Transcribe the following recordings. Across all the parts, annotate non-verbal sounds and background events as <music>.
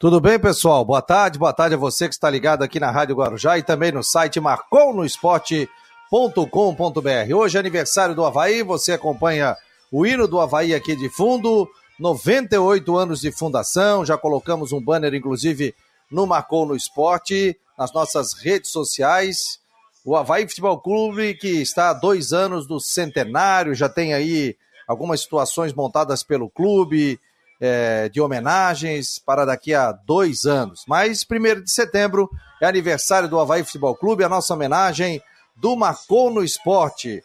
Tudo bem, pessoal? Boa tarde, boa tarde a você que está ligado aqui na Rádio Guarujá e também no site marconosport.com.br. Hoje é aniversário do Havaí, você acompanha o hino do Havaí aqui de fundo, 98 anos de fundação, já colocamos um banner, inclusive, no Marcou no Esporte, nas nossas redes sociais. O Havaí Futebol Clube, que está há dois anos do centenário, já tem aí algumas situações montadas pelo clube, é, de homenagens para daqui a dois anos. Mas, primeiro de setembro, é aniversário do Havaí Futebol Clube, a nossa homenagem do Marcou no Esporte.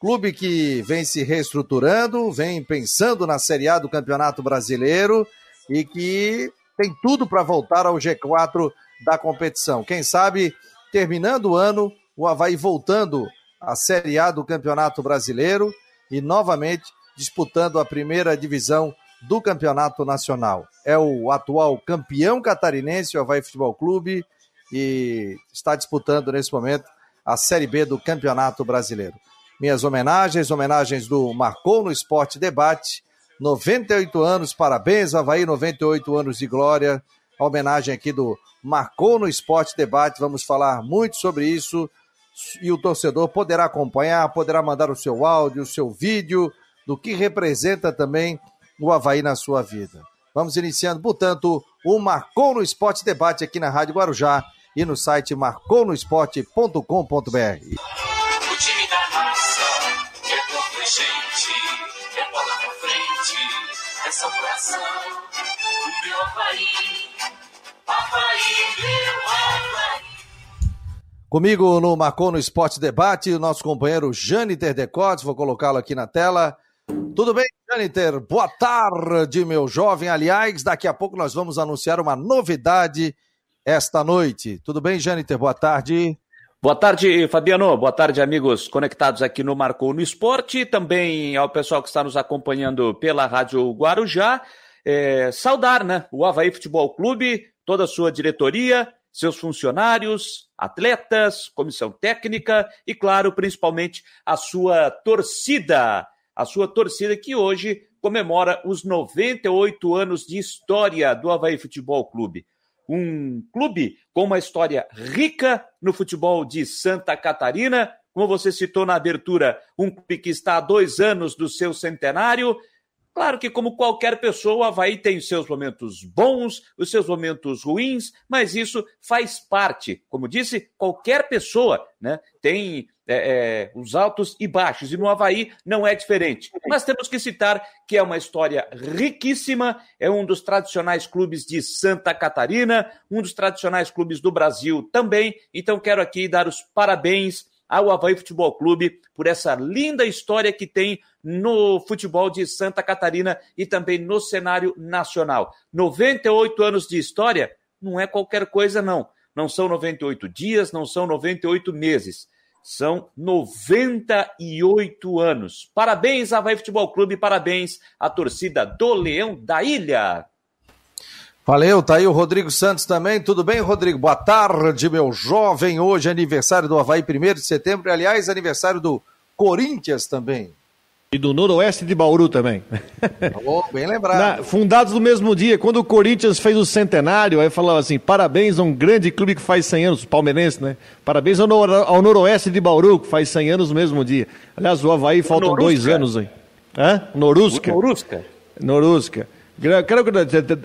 Clube que vem se reestruturando, vem pensando na Série A do Campeonato Brasileiro e que tem tudo para voltar ao G4 da competição. Quem sabe, terminando o ano, o Havaí voltando à Série A do Campeonato Brasileiro e novamente disputando a primeira divisão do Campeonato Nacional. É o atual campeão catarinense, o Havaí Futebol Clube, e está disputando nesse momento a Série B do Campeonato Brasileiro. Minhas homenagens, homenagens do Marcou no Esporte Debate, 98 anos, parabéns, Havaí, 98 anos de glória. A homenagem aqui do Marcou no Esporte Debate, vamos falar muito sobre isso e o torcedor poderá acompanhar, poderá mandar o seu áudio, o seu vídeo, do que representa também o Havaí na sua vida. Vamos iniciando, portanto, o Marcou no Esporte Debate aqui na Rádio Guarujá e no site marconosport.com.br. Salvação, o meu Havaí, Havaí, meu Havaí. Comigo no Marcou no Esporte Debate, o nosso companheiro Jâniter Decotes, vou colocá-lo aqui na tela. Tudo bem, Janiter? Boa tarde, meu jovem. Aliás, daqui a pouco nós vamos anunciar uma novidade esta noite. Tudo bem, Janiter? Boa tarde. Boa tarde, Fabiano. Boa tarde, amigos conectados aqui no Marcou no Esporte. Também ao pessoal que está nos acompanhando pela Rádio Guarujá. É, saudar, né? O Havaí Futebol Clube, toda a sua diretoria, seus funcionários, atletas, comissão técnica e, claro, principalmente a sua torcida a sua torcida que hoje comemora os 98 anos de história do Havaí Futebol Clube. Um clube com uma história rica no futebol de Santa Catarina, como você citou na abertura, um clube que está há dois anos do seu centenário. Claro que, como qualquer pessoa, o Havaí tem os seus momentos bons, os seus momentos ruins, mas isso faz parte. Como disse, qualquer pessoa né, tem é, é, os altos e baixos, e no Havaí não é diferente. Mas temos que citar que é uma história riquíssima, é um dos tradicionais clubes de Santa Catarina, um dos tradicionais clubes do Brasil também. Então quero aqui dar os parabéns ao Havaí Futebol Clube por essa linda história que tem no futebol de Santa Catarina e também no cenário nacional. 98 anos de história não é qualquer coisa, não. Não são 98 dias, não são 98 meses são 98 anos. Parabéns, Havaí Futebol Clube, parabéns à torcida do Leão da Ilha. Valeu, tá aí o Rodrigo Santos também. Tudo bem, Rodrigo? Boa tarde, meu jovem. Hoje é aniversário do Havaí, 1 de setembro, e, aliás, aniversário do Corinthians também. E do Noroeste de Bauru também. Oh, bem lembrado. Na, fundados no mesmo dia, quando o Corinthians fez o centenário, aí falava assim: parabéns a um grande clube que faz 100 anos, palmeirense, né? Parabéns ao, ao Noroeste de Bauru, que faz 100 anos no mesmo dia. Aliás, o Havaí faltam Norusca. dois anos aí. Hã? Norusca. Norusca. Norusca. Quero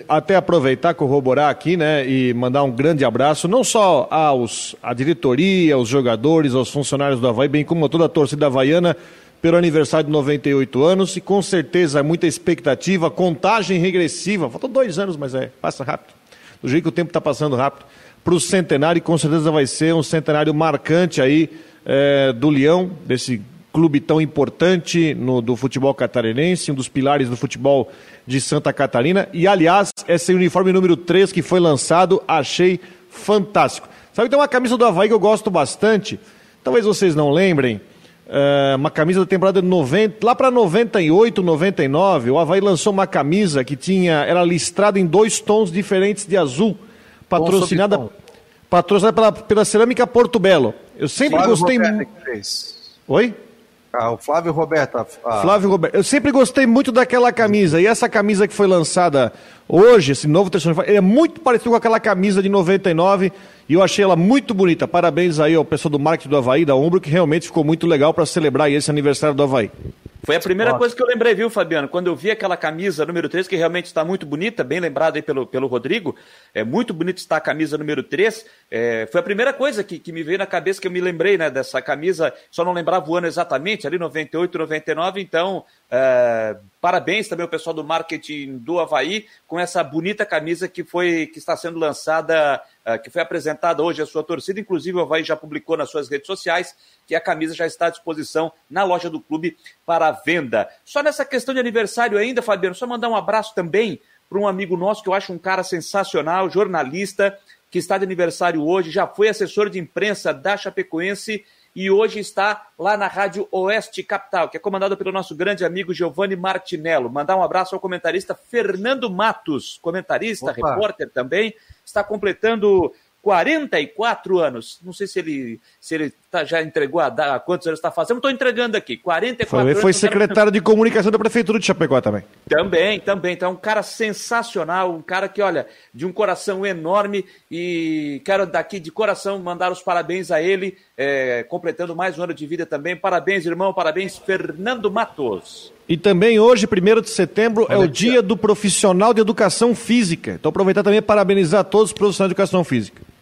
até aproveitar, corroborar aqui, né, e mandar um grande abraço, não só aos, à diretoria, aos jogadores, aos funcionários do Havaí, bem como a toda a torcida havaiana, pelo aniversário de 98 anos e com certeza muita expectativa, contagem regressiva. Faltam dois anos, mas é, passa rápido. Do jeito que o tempo está passando rápido. Para o centenário, e com certeza vai ser um centenário marcante aí é, do Leão, desse clube tão importante no, do futebol catarinense, um dos pilares do futebol de Santa Catarina. E, aliás, esse uniforme número 3 que foi lançado, achei fantástico. Sabe que tem uma camisa do Havaí que eu gosto bastante, talvez vocês não lembrem, Uh, uma camisa da temporada de 90, lá para 98, 99, o Havaí lançou uma camisa que tinha, era listrada em dois tons diferentes de azul, patrocinada, patrocinada pela, pela Cerâmica Porto Belo. Eu sempre Flávio gostei muito. Oi? Ah, o Flávio Roberto. Ah. Flávio Roberto. Eu sempre gostei muito daquela camisa. E essa camisa que foi lançada hoje, esse novo terceiro, é muito parecido com aquela camisa de 99. E eu achei ela muito bonita. Parabéns aí ao pessoal do marketing do Havaí, da Umbro, que realmente ficou muito legal para celebrar esse aniversário do Havaí. Foi a primeira Ótimo. coisa que eu lembrei, viu, Fabiano? Quando eu vi aquela camisa número 3, que realmente está muito bonita, bem lembrado aí pelo, pelo Rodrigo, é muito bonito estar a camisa número 3. É, foi a primeira coisa que, que me veio na cabeça, que eu me lembrei, né, dessa camisa, só não lembrava o ano exatamente, ali 98, 99, então, é, parabéns também ao pessoal do marketing do Havaí, com essa bonita camisa que foi, que está sendo lançada que foi apresentada hoje à sua torcida. Inclusive, o Havaí já publicou nas suas redes sociais que a camisa já está à disposição na loja do clube para venda. Só nessa questão de aniversário ainda, Fabiano, só mandar um abraço também para um amigo nosso que eu acho um cara sensacional, jornalista, que está de aniversário hoje, já foi assessor de imprensa da Chapecoense e hoje está lá na Rádio Oeste Capital, que é comandado pelo nosso grande amigo Giovanni Martinello. Mandar um abraço ao comentarista Fernando Matos, comentarista, Opa. repórter também, está completando 44 anos. Não sei se ele, se ele tá, já entregou a, a quantos anos está fazendo. Estou entregando aqui. 44 foi, anos. Foi secretário de comunicação da Prefeitura de Chapecó também. Também, também. Então, é um cara sensacional, um cara que, olha, de um coração enorme. E quero daqui de coração mandar os parabéns a ele, é, completando mais um ano de vida também. Parabéns, irmão. Parabéns, Fernando Matos. E também hoje, 1 de setembro, é o dia do profissional de educação física. Então aproveitar também e parabenizar todos os profissionais de educação física.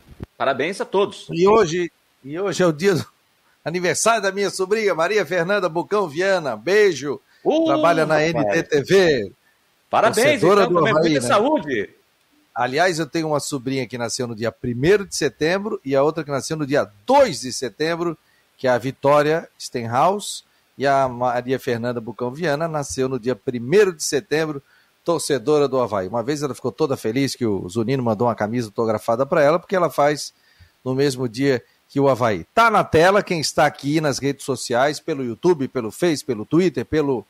Parabéns a todos. E hoje, e hoje é o dia do <laughs> aniversário da minha sobrinha, Maria Fernanda Bucão Viana. Beijo. Uh, Trabalha na NTTV. Parabéns, então, do Havaí, muita né? saúde. Aliás, eu tenho uma sobrinha que nasceu no dia 1 de setembro e a outra que nasceu no dia 2 de setembro, que é a Vitória Stenhouse e a Maria Fernanda Bucão Viana nasceu no dia 1 de setembro, torcedora do Havaí. Uma vez ela ficou toda feliz que o Zunino mandou uma camisa autografada para ela, porque ela faz no mesmo dia que o Havaí. Tá na tela quem está aqui nas redes sociais, pelo YouTube, pelo Face, pelo Twitter, pelo,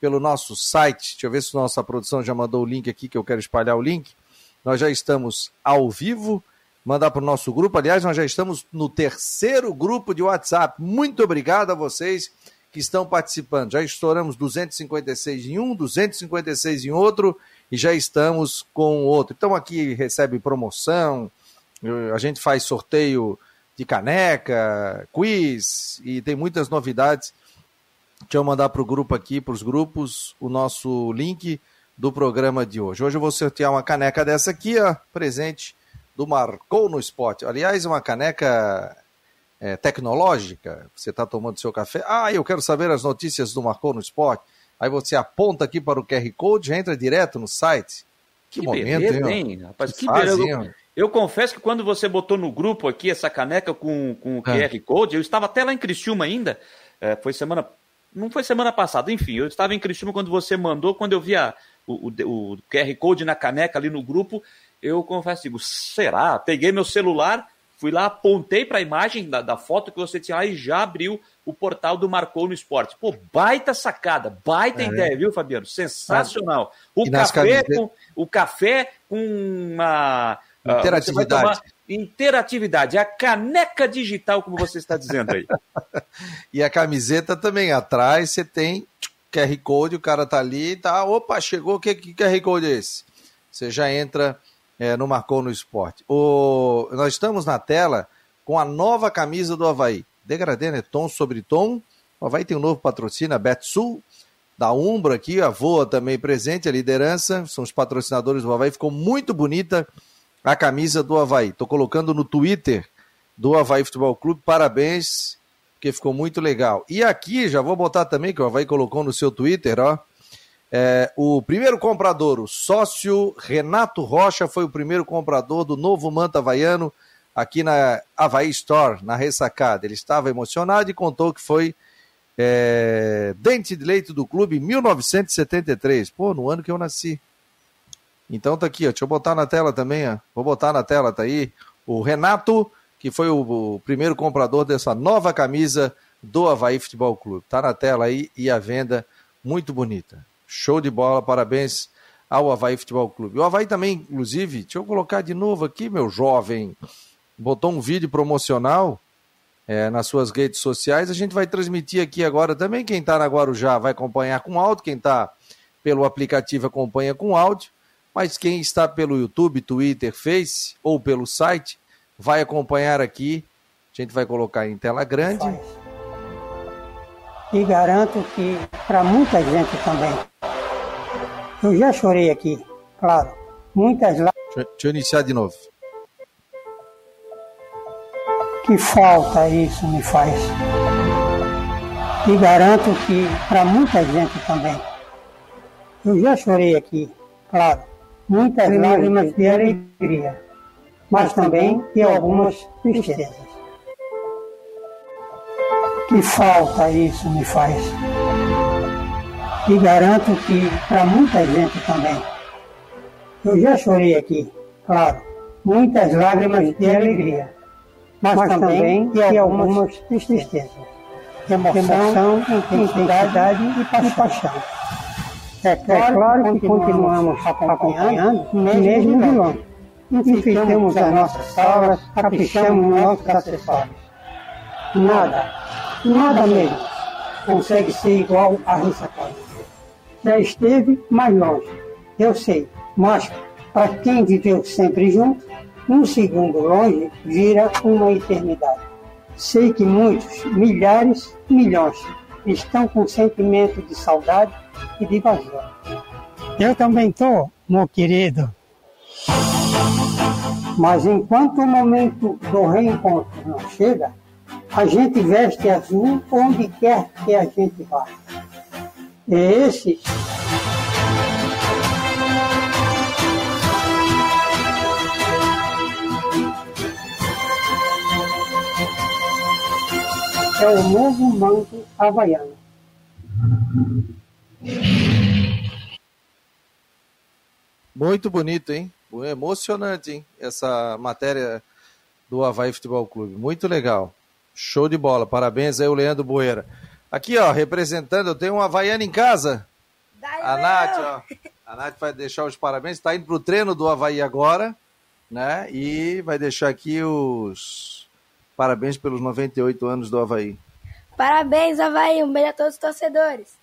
pelo nosso site. Deixa eu ver se nossa produção já mandou o link aqui, que eu quero espalhar o link. Nós já estamos ao vivo. Mandar para o nosso grupo. Aliás, nós já estamos no terceiro grupo de WhatsApp. Muito obrigado a vocês que estão participando. Já estouramos 256 em um, 256 em outro e já estamos com outro. Então aqui recebe promoção, a gente faz sorteio de caneca, quiz e tem muitas novidades. Deixa eu mandar para o grupo aqui, para os grupos, o nosso link do programa de hoje. Hoje eu vou sortear uma caneca dessa aqui, ó, presente do Marcou no Esporte. Aliás, uma caneca é, tecnológica, você está tomando seu café, ah, eu quero saber as notícias do Marcou no Esporte. Aí você aponta aqui para o QR Code, já entra direto no site. Que, que momento, beleza, hein? Rapaz, que, beleza. Eu, eu, confesso que quando você botou no grupo aqui essa caneca com, com o QR é. Code, eu estava até lá em Criciúma ainda, é, foi semana, não foi semana passada, enfim, eu estava em Criciúma quando você mandou, quando eu vi a, o, o, o QR Code na caneca ali no grupo, eu confesso, digo, será? Peguei meu celular, Fui lá, apontei para a imagem da, da, foto que você tinha lá e já abriu o portal do Marcou no Esporte. Pô, baita sacada, baita é, ideia, viu, Fabiano? Sensacional. O café, com, o café com uma. Ah, interatividade. Uh, interatividade, a caneca digital, como você está dizendo aí. <laughs> e a camiseta também, atrás você tem QR Code, o cara tá ali, tá, opa, chegou, que, que QR Code é esse? Você já entra é, no Marcou no Esporte. O, nós estamos na tela com a nova camisa do Havaí. Degradê, né? Tom sobre tom. O Havaí tem um novo patrocínio, a Betsul, da Umbro aqui, a Voa também presente, a liderança, são os patrocinadores do Havaí. Ficou muito bonita a camisa do Havaí. Estou colocando no Twitter do Havaí Futebol Clube. Parabéns, porque ficou muito legal. E aqui, já vou botar também, que o Havaí colocou no seu Twitter, ó. É, o primeiro comprador, o sócio Renato Rocha, foi o primeiro comprador do novo Manta Havaiano aqui na Havaí Store, na ressacada. Ele estava emocionado e contou que foi é, dente de leite do clube em 1973. Pô, no ano que eu nasci. Então tá aqui, ó, deixa eu botar na tela também, ó. Vou botar na tela, tá aí. O Renato, que foi o, o primeiro comprador dessa nova camisa do Havaí Futebol Clube. Tá na tela aí e a venda muito bonita. Show de bola, parabéns ao Havaí Futebol Clube. O Havaí também, inclusive, deixa eu colocar de novo aqui, meu jovem, botou um vídeo promocional é, nas suas redes sociais. A gente vai transmitir aqui agora também. Quem está na Guarujá vai acompanhar com áudio, quem está pelo aplicativo acompanha com áudio, mas quem está pelo YouTube, Twitter, Face ou pelo site vai acompanhar aqui. A gente vai colocar em tela grande. E garanto que para muita gente também. Eu já chorei aqui, claro. Muitas lá. Deixa, deixa eu iniciar de novo. Que falta isso me faz. E garanto que para muita gente também. Eu já chorei aqui, claro. Muitas lágrimas de alegria, mas também de algumas tristezas. Que falta isso me faz. E garanto que para muita gente também. Eu já chorei aqui, claro. Muitas lágrimas de alegria mas, mas também de algumas tristezas, emoção, intensidade e paixão. É claro, é claro que continuamos acompanhando, mesmo de longe. Enfeitamos as nossas salas, caprichamos nos nossos acessórios. Nada, nada mesmo, consegue ser igual a ressacada. Já esteve mais longe, eu sei, mas para quem viveu sempre junto, um segundo longe vira uma eternidade. Sei que muitos, milhares, milhões, estão com sentimento de saudade e de vazio. Eu também estou, meu querido. Mas enquanto o momento do reencontro não chega, a gente veste azul onde quer que a gente vá. E esses é o novo manto havaiano. Muito bonito, hein? Emocionante, hein? Essa matéria do Havaí Futebol Clube. Muito legal. Show de bola. Parabéns aí, o Leandro Boeira. Aqui, ó, representando, eu tenho um Havaiano em casa. Daí a Nath, ó. A Nath vai deixar os parabéns. Está indo pro treino do Havaí agora, né? E vai deixar aqui os Parabéns pelos 98 anos do Havaí. Parabéns, Havaí. Um beijo a todos os torcedores.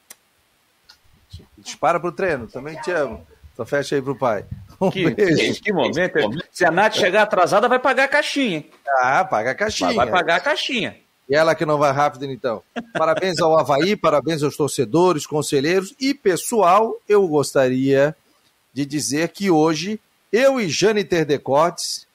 Dispara pro treino, também te amo. Só fecha aí pro pai. <laughs> Um que, beijo. que momento. Se a Nath chegar atrasada, vai pagar a caixinha. Ah, paga a caixinha. Vai pagar a caixinha. E ela que não vai rápido, então. Parabéns ao Havaí, <laughs> parabéns aos torcedores, conselheiros e pessoal. Eu gostaria de dizer que hoje eu e Jane Terdecotes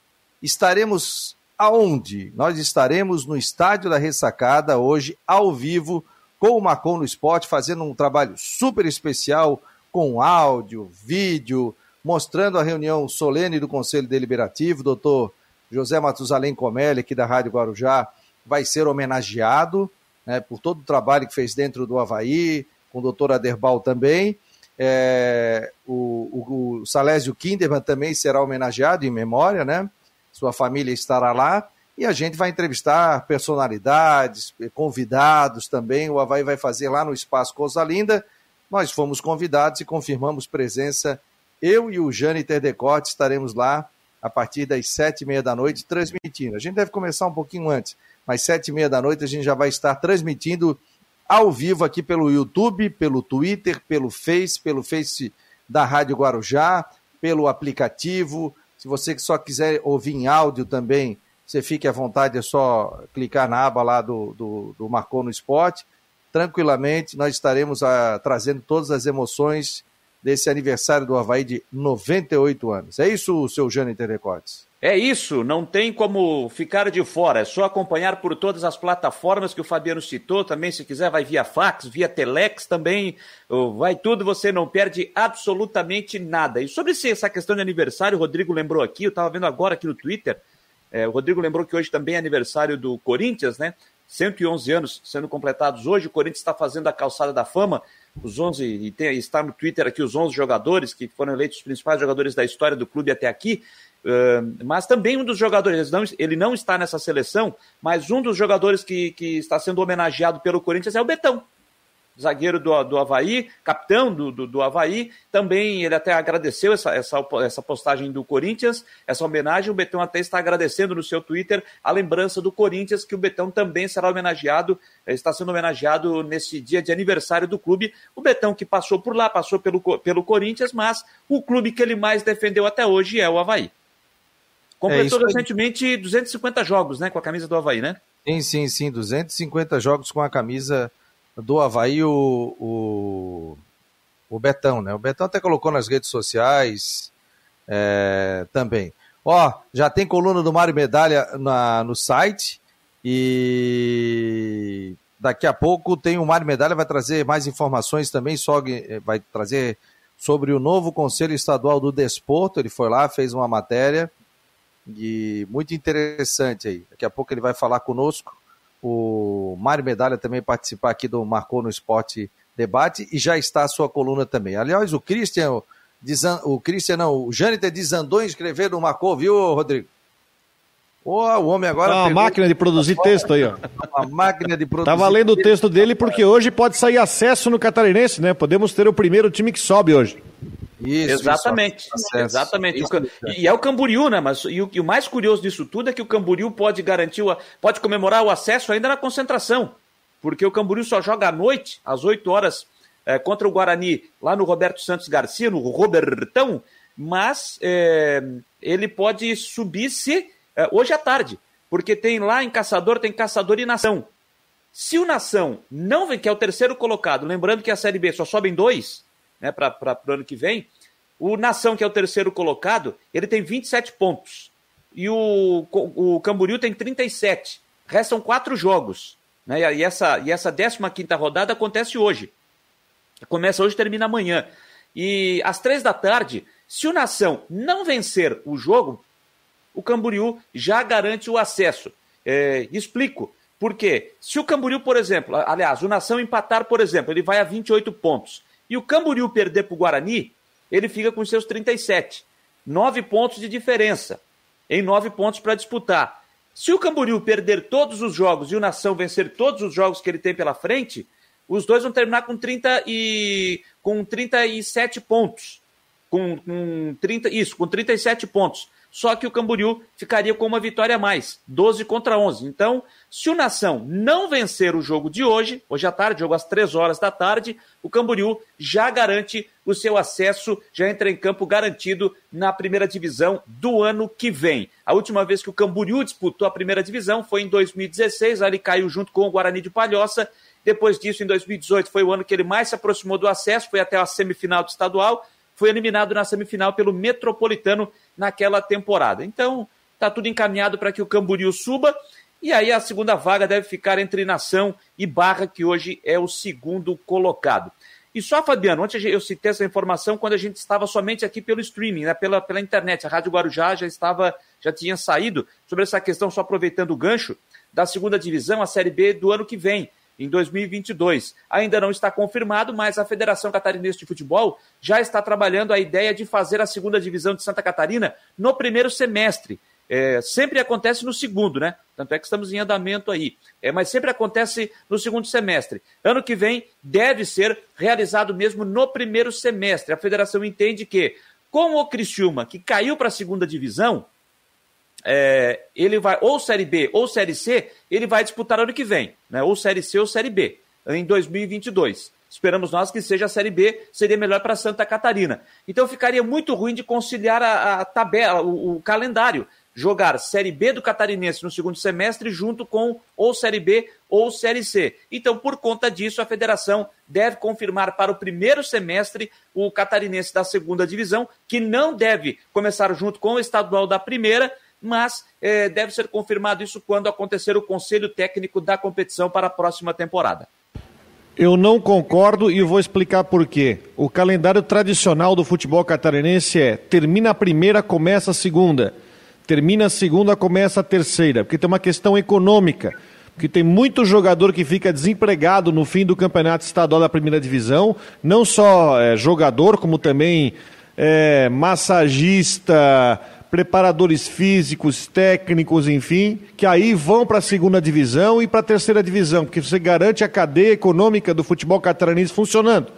estaremos aonde? Nós estaremos no Estádio da Ressacada hoje, ao vivo, com o Macon no Esporte, fazendo um trabalho super especial com áudio, vídeo, mostrando a reunião solene do Conselho Deliberativo. Doutor José Matusalém Comelli, aqui da Rádio Guarujá, vai ser homenageado né, por todo o trabalho que fez dentro do Havaí, com o doutor Aderbal também. É, o, o, o Salésio Kinderman também será homenageado em memória, né? sua família estará lá e a gente vai entrevistar personalidades, convidados também. O Havaí vai fazer lá no Espaço Coisa Linda. Nós fomos convidados e confirmamos presença. Eu e o Jane Terdecote estaremos lá a partir das sete e meia da noite transmitindo. A gente deve começar um pouquinho antes, mas sete e meia da noite a gente já vai estar transmitindo ao vivo aqui pelo YouTube, pelo Twitter, pelo Face, pelo Face da Rádio Guarujá, pelo aplicativo, se você só quiser ouvir em áudio também, você fique à vontade, é só clicar na aba lá do, do, do Marcou no Esporte. Tranquilamente, nós estaremos a, ah, trazendo todas as emoções desse aniversário do Havaí de 98 anos. É isso, seu Jânio Telecotes? É isso, não tem como ficar de fora, é só acompanhar por todas as plataformas que o Fabiano citou, também se quiser vai via fax, via telex também, vai tudo, você não perde absolutamente nada. E sobre essa questão de aniversário, o Rodrigo lembrou aqui, eu estava vendo agora aqui no Twitter, é, o Rodrigo lembrou que hoje também é aniversário do Corinthians, né? 111 anos sendo completados. Hoje, o Corinthians está fazendo a calçada da fama, os 11, e tem, está no Twitter aqui os 11 jogadores que foram eleitos os principais jogadores da história do clube até aqui, Uh, mas também um dos jogadores, não, ele não está nessa seleção, mas um dos jogadores que, que está sendo homenageado pelo Corinthians é o Betão. Zagueiro do, do Havaí, capitão do, do, do Havaí. Também ele até agradeceu essa, essa, essa postagem do Corinthians, essa homenagem. O Betão até está agradecendo no seu Twitter a lembrança do Corinthians, que o Betão também será homenageado, eh, está sendo homenageado nesse dia de aniversário do clube. O Betão que passou por lá, passou pelo, pelo Corinthians, mas o clube que ele mais defendeu até hoje é o Havaí. Completou é recentemente 250 jogos, né, com a camisa do Havaí, né? Sim, sim, sim, 250 jogos com a camisa do Havaí, o, o, o Betão, né? O Betão até colocou nas redes sociais é, também. Ó, já tem coluna do Mário Medalha na, no site e daqui a pouco tem o Mário Medalha, vai trazer mais informações também, só, vai trazer sobre o novo Conselho Estadual do Desporto, ele foi lá, fez uma matéria e muito interessante aí. Daqui a pouco ele vai falar conosco o Mário Medalha também participar aqui do Marcou no Esporte Debate e já está a sua coluna também. Aliás, o Christian, o Christian não, o Jâniter desandou em escrever no Marcou, viu, Rodrigo? Oh, o homem agora. Ah, uma máquina de produzir texto aí, ó. Uma máquina de produzir. Tava lendo o texto dele porque hoje pode sair acesso no Catarinense, né? Podemos ter o primeiro time que sobe hoje. Isso, exatamente, isso, exatamente. Isso, e é o Camboriú, né? Mas e o, e o, mais curioso disso tudo é que o Camboriú pode garantir, o, pode comemorar o acesso ainda na concentração, porque o Camboriú só joga à noite, às 8 horas, é, contra o Guarani, lá no Roberto Santos Garcia, no Robertão, mas é, ele pode subir se é, hoje à tarde, porque tem lá em Caçador, tem Caçador e Nação. Se o Nação não vem, que é o terceiro colocado, lembrando que a Série B só sobem dois, né, para o ano que vem, o Nação, que é o terceiro colocado, ele tem 27 pontos. E o, o Camboriú tem 37. Restam quatro jogos. Né? E essa, e essa 15 rodada acontece hoje. Começa hoje termina amanhã. E às três da tarde, se o Nação não vencer o jogo, o Camboriú já garante o acesso. É, explico. Por quê? Se o Camboriú, por exemplo, aliás, o Nação empatar, por exemplo, ele vai a 28 pontos e o Camboriú perder para o Guarani, ele fica com seus 37. Nove pontos de diferença. Em nove pontos para disputar. Se o Camboriú perder todos os jogos e o Nação vencer todos os jogos que ele tem pela frente, os dois vão terminar com 30 e com 37 pontos. Com, com 30, isso, com 37 pontos só que o Camboriú ficaria com uma vitória a mais, 12 contra 11. Então, se o Nação não vencer o jogo de hoje, hoje à tarde, jogo às 3 horas da tarde, o Camboriú já garante o seu acesso, já entra em campo garantido na primeira divisão do ano que vem. A última vez que o Camboriú disputou a primeira divisão foi em 2016, ali caiu junto com o Guarani de Palhoça. Depois disso, em 2018, foi o ano que ele mais se aproximou do acesso, foi até a semifinal do estadual foi eliminado na semifinal pelo Metropolitano naquela temporada. Então, está tudo encaminhado para que o Camboriú suba. E aí a segunda vaga deve ficar entre Nação e Barra, que hoje é o segundo colocado. E só, Fabiano, ontem eu citei essa informação quando a gente estava somente aqui pelo streaming, né, pela, pela internet. A Rádio Guarujá já estava, já tinha saído sobre essa questão, só aproveitando o gancho, da segunda divisão, a Série B do ano que vem em 2022. Ainda não está confirmado, mas a Federação Catarinense de Futebol já está trabalhando a ideia de fazer a segunda divisão de Santa Catarina no primeiro semestre. É, sempre acontece no segundo, né? Tanto é que estamos em andamento aí. É, mas sempre acontece no segundo semestre. Ano que vem deve ser realizado mesmo no primeiro semestre. A federação entende que, com o Criciúma, que caiu para a segunda divisão, é, ele vai, ou Série B ou Série C, ele vai disputar ano que vem, né? ou Série C ou Série B, em 2022. Esperamos nós que seja a Série B, seria melhor para Santa Catarina. Então ficaria muito ruim de conciliar a, a tabela, o, o, calendário. Jogar Série B do Catarinense no segundo semestre junto com ou Série B ou Série C. Então, por conta disso, a federação deve confirmar para o primeiro semestre o Catarinense da segunda divisão, que não deve começar junto com o estadual da primeira, mas é, deve ser confirmado isso quando acontecer o conselho técnico da competição para a próxima temporada. Eu não concordo e vou explicar por quê. O calendário tradicional do futebol catarinense é termina a primeira, começa a segunda. Termina a segunda, começa a terceira. Porque tem uma questão econômica. Porque tem muito jogador que fica desempregado no fim do campeonato estadual da primeira divisão. Não só é, jogador, como também é, massagista, preparadores físicos, técnicos, enfim, que aí vão para a segunda divisão e para a terceira divisão, porque você garante a cadeia econômica do futebol catarinense funcionando,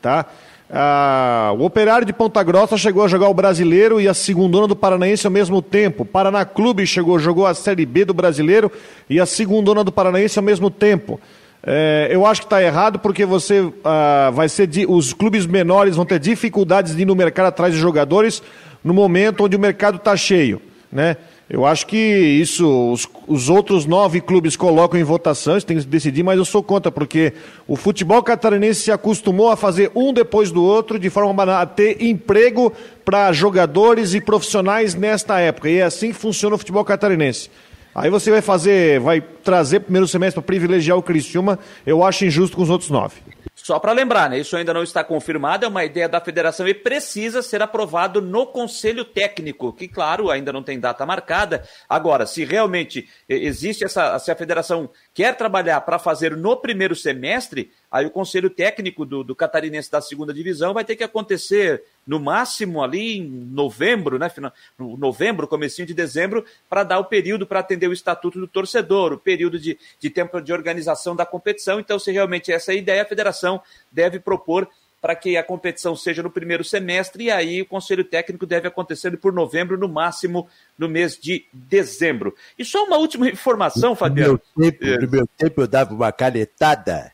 tá? Ah, o Operário de Ponta Grossa chegou a jogar o Brasileiro e a segundona do Paranaense ao mesmo tempo. Paraná Clube chegou, jogou a Série B do Brasileiro e a segundona do Paranaense ao mesmo tempo. É, eu acho que está errado porque você ah, vai ser os clubes menores vão ter dificuldades de ir no mercado atrás de jogadores no momento onde o mercado está cheio, né? Eu acho que isso os, os, outros nove clubes colocam em votação, tem que decidir, mas eu sou contra, porque o futebol catarinense se acostumou a fazer um depois do outro, de forma a ter emprego para jogadores e profissionais nesta época. E é assim que funciona o futebol catarinense. Aí você vai fazer, vai trazer primeiro semestre para privilegiar o Criciúma, eu acho injusto com os outros nove. Só para lembrar, né, isso ainda não está confirmado, é uma ideia da federação e precisa ser aprovado no Conselho Técnico, que, claro, ainda não tem data marcada. Agora, se realmente existe essa, se a federação quer trabalhar para fazer no primeiro semestre, aí o Conselho Técnico do, do Catarinense da segunda divisão vai ter que acontecer no máximo ali em novembro, né? No novembro, comecinho de dezembro, para dar o período para atender o estatuto do torcedor, o período de, de tempo de organização da competição. Então, se realmente essa é a ideia, a federação deve propor para que a competição seja no primeiro semestre, e aí o conselho técnico deve acontecer por novembro, no máximo no mês de dezembro. E só uma última informação, Fabiano. No meu tempo, no meu tempo eu dava uma canetada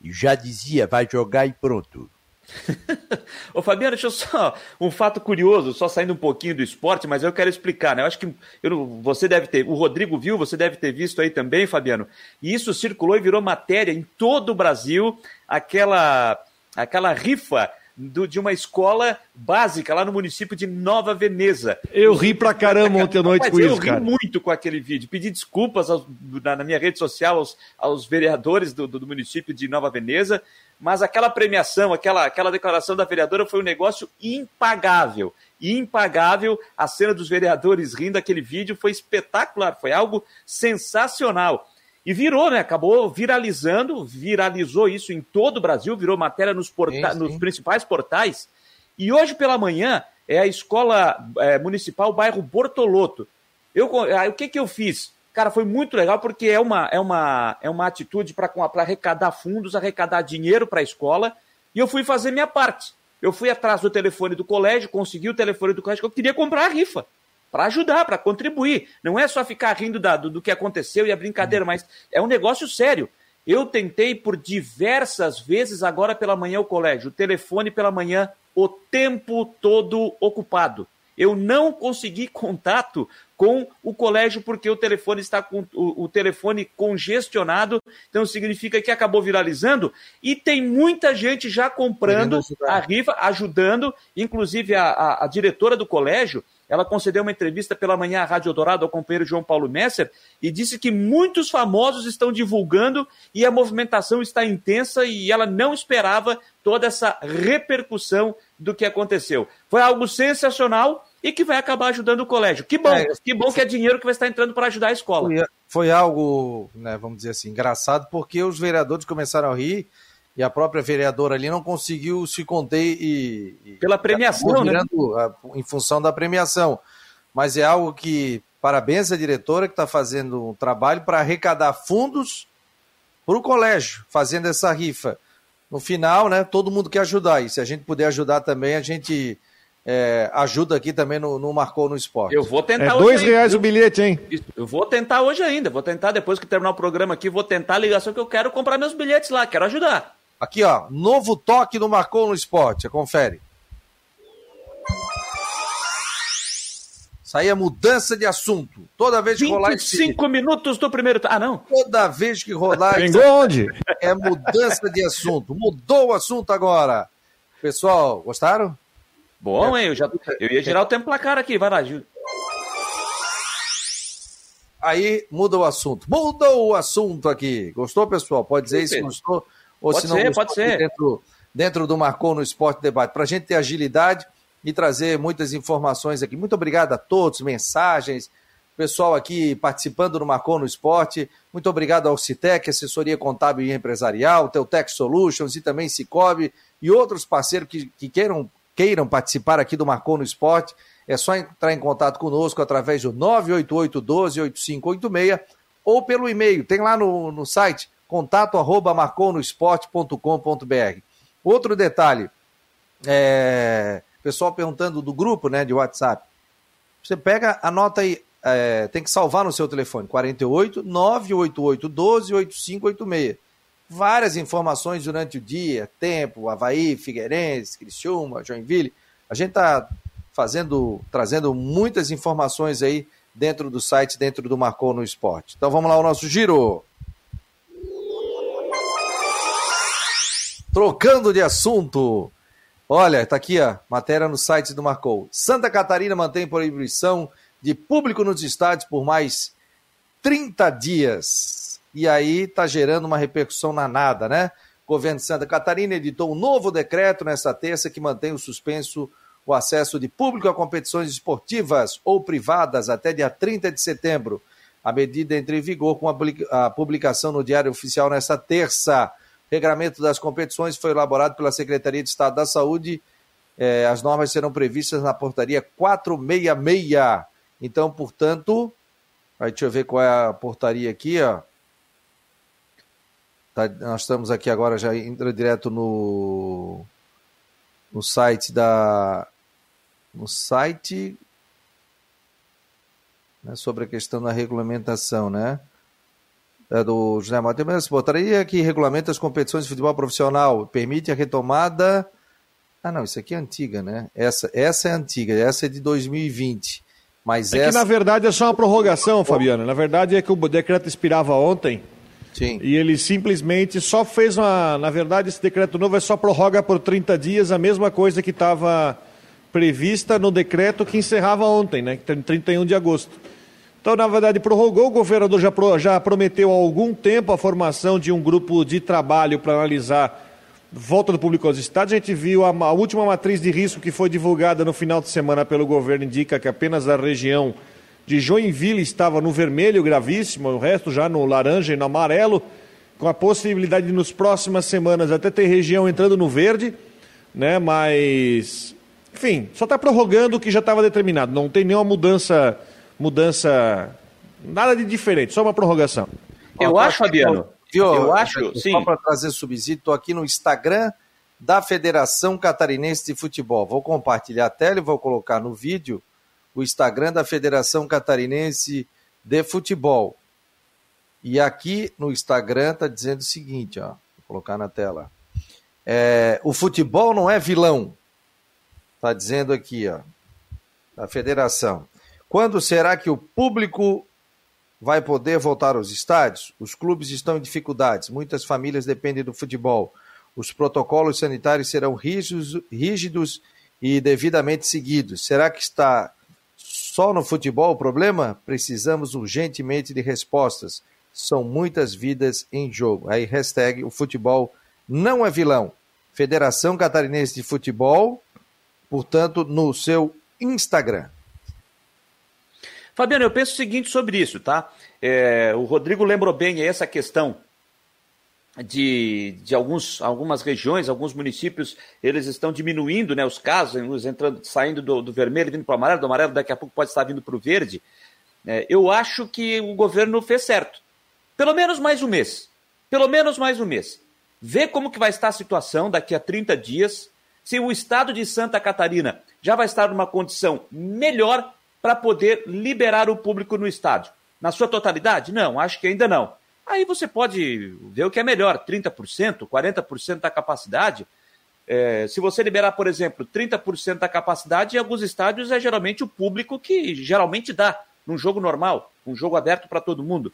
e já dizia, vai jogar e pronto. <laughs> Ô Fabiano, deixa eu só. Um fato curioso, só saindo um pouquinho do esporte, mas eu quero explicar, né? Eu acho que eu, você deve ter. O Rodrigo viu, você deve ter visto aí também, Fabiano. E isso circulou e virou matéria em todo o Brasil, aquela, aquela rifa do, de uma escola básica lá no município de Nova Veneza. Eu ri pra caramba ontem à noite com isso, cara. Eu ri muito com aquele vídeo. Pedi desculpas aos, na, na, minha rede social aos, aos vereadores do, do, do, município de Nova Veneza, mas aquela premiação, aquela, aquela declaração da vereadora foi um negócio impagável. Impagável. A cena dos vereadores rindo aquele vídeo foi espetacular, foi algo sensacional. E virou, né? Acabou viralizando, viralizou isso em todo o Brasil, virou matéria nos, porta sim, sim. nos principais portais. E hoje pela manhã é a escola é, municipal bairro Bortoloto. Eu, o que, que eu fiz? Cara, foi muito legal porque é uma, é uma, é uma atitude para arrecadar fundos, arrecadar dinheiro para a escola. E eu fui fazer minha parte. Eu fui atrás do telefone do colégio, consegui o telefone do colégio, que eu queria comprar a rifa para ajudar, para contribuir. Não é só ficar rindo da, do, do, que aconteceu e a brincadeira, mas é um negócio sério. Eu tentei por diversas vezes agora pela manhã o colégio, o telefone pela manhã, o tempo todo ocupado. Eu não consegui contato com o colégio porque o telefone está com o, o, telefone congestionado, então significa que acabou viralizando e tem muita gente já comprando a rifa, ajudando, inclusive a, a, a diretora do colégio ela concedeu uma entrevista pela manhã à Rádio Dourado ao companheiro João Paulo Messer e disse que muitos famosos estão divulgando e a movimentação está intensa e ela não esperava toda essa repercussão do que aconteceu. Foi algo sensacional e que vai acabar ajudando o colégio. Que bom, é, que bom que é dinheiro que vai estar entrando para ajudar a escola. Foi, foi algo, né, vamos dizer assim, engraçado, porque os vereadores começaram a rir e a própria vereadora ali não conseguiu se conter e. e Pela premiação, né? em função da premiação. Mas é algo que. Parabéns à diretora que está fazendo um trabalho para arrecadar fundos para o colégio, fazendo essa rifa. No final, né, todo mundo quer ajudar. E se a gente puder ajudar também, a gente é, ajuda aqui também no, no, Marcou no Esporte. Eu vou tentar é hoje. Dois reais o bilhete, hein? Eu vou tentar hoje ainda. Vou tentar, depois que terminar o programa aqui, vou tentar a ligação que eu quero comprar meus bilhetes lá. Quero ajudar. Aqui, ó, novo toque no Marcou no Esporte, confere. Isso aí é mudança de assunto. Toda vez que rolar esse... cinco minutos do primeiro... Ah, não? Toda vez que rolar... esse... onde? <laughs> É mudança de assunto. Mudou o assunto agora. Pessoal, gostaram? Bom, é. hein? Eu, já, eu ia girar o tempo placar aqui. Vai lá, Gil. Aí muda o assunto. Mudou o assunto aqui. Gostou, pessoal? Pode dizer se gostou. Ou pode se não ser, pode ser. Dentro, dentro do Marcou no Esporte Debate, para a gente ter agilidade e trazer muitas informações aqui. Muito obrigado a todos, mensagens, pessoal aqui participando do Marcou no Esporte. Muito obrigado ao Citec, assessoria contábil e empresarial, Teutec Solutions e também Cicobi e outros parceiros que, que queiram, queiram participar aqui do Marcou no Esporte. é só entrar em contato conosco através do 988 12 8586 ou pelo e-mail. Tem lá no, no site contato arroba marconosport.com.br. Outro detalhe, é, pessoal perguntando do grupo né, de WhatsApp. Você pega, anota aí, é, tem que salvar no seu telefone, 48 988 12 8586. Várias informações durante o dia, tempo, Havaí, Figueirense, Criciúma, Joinville. A gente está fazendo, trazendo muitas informações aí dentro do site, dentro do Marcou no Esporte. Então vamos lá, o nosso giro. Trocando de assunto. Olha, tá aqui a matéria no site do Marcou. Santa Catarina mantém proibição de público nos estádios por mais 30 dias. E aí tá gerando uma repercussão na nada, né? O governo de Santa Catarina editou um novo decreto nesta terça que mantém o suspenso o acesso de público a competições esportivas ou privadas até dia 30 de setembro. A medida entra em vigor com a publicação no Diário Oficial nesta terça. Regramento das competições foi elaborado pela Secretaria de Estado da Saúde. É, as normas serão previstas na portaria 466. Então, portanto, aí deixa eu ver qual é a portaria aqui, ó. Tá, nós estamos aqui agora, já entra direto no, no site da. No site né, sobre a questão da regulamentação, né? É do José Matheus, portaria que regulamenta as competições de futebol profissional, permite a retomada. Ah, não, isso aqui é antiga, né? Essa, essa é antiga, essa é de 2020. Mas é essa... que na verdade é só uma prorrogação, Fabiano. Na verdade é que o decreto expirava ontem. Sim. E ele simplesmente só fez uma. Na verdade, esse decreto novo é só prorroga por 30 dias, a mesma coisa que estava prevista no decreto que encerrava ontem, né? 31 de agosto. Então, na verdade, prorrogou, o governador já, já prometeu há algum tempo a formação de um grupo de trabalho para analisar volta do público aos estados. A gente viu a, a, última matriz de risco que foi divulgada no final de semana pelo governo, indica que apenas a região de Joinville estava no vermelho gravíssimo, o resto já no laranja e no amarelo, com a possibilidade de nos próximas semanas até ter região entrando no verde, né? Mas, enfim, só está prorrogando o que já estava determinado. Não tem nenhuma mudança mudança, nada de diferente, só uma prorrogação. Eu acho, Fabiano. Viu, eu acho, sim. Só para trazer subsídio, estou aqui no Instagram da Federação Catarinense de Futebol. Vou compartilhar a tela e vou colocar no vídeo o Instagram da Federação Catarinense de Futebol. E aqui no Instagram está dizendo o seguinte, ó, vou colocar na tela. É, o futebol não é vilão. Está dizendo aqui, ó, da federação. Quando será que o público vai poder voltar aos estádios? Os clubes estão em dificuldades, muitas famílias dependem do futebol. Os protocolos sanitários serão rígidos, rígidos e devidamente seguidos. Será que está só no futebol o problema? Precisamos urgentemente de respostas. São muitas vidas em jogo. Aí, hashtag, o futebol não é vilão. Federação Catarinense de Futebol, portanto, no seu Instagram. Fabiano, eu penso o seguinte sobre isso, tá? É, o Rodrigo lembrou bem essa questão de, de alguns, algumas regiões, alguns municípios, eles estão diminuindo né, os casos, entrando, saindo do, do vermelho, vindo para o amarelo, do amarelo daqui a pouco pode estar vindo para o verde. É, eu acho que o governo fez certo. Pelo menos mais um mês. Pelo menos mais um mês. Ver como que vai estar a situação daqui a 30 dias, se o estado de Santa Catarina já vai estar numa condição melhor para poder liberar o público no estádio. Na sua totalidade? Não, acho que ainda não. Aí você pode ver o que é melhor, 30%, 40% da capacidade. É, se você liberar, por exemplo, 30% da capacidade, em alguns estádios é geralmente o público que geralmente dá num jogo normal, um jogo aberto para todo mundo.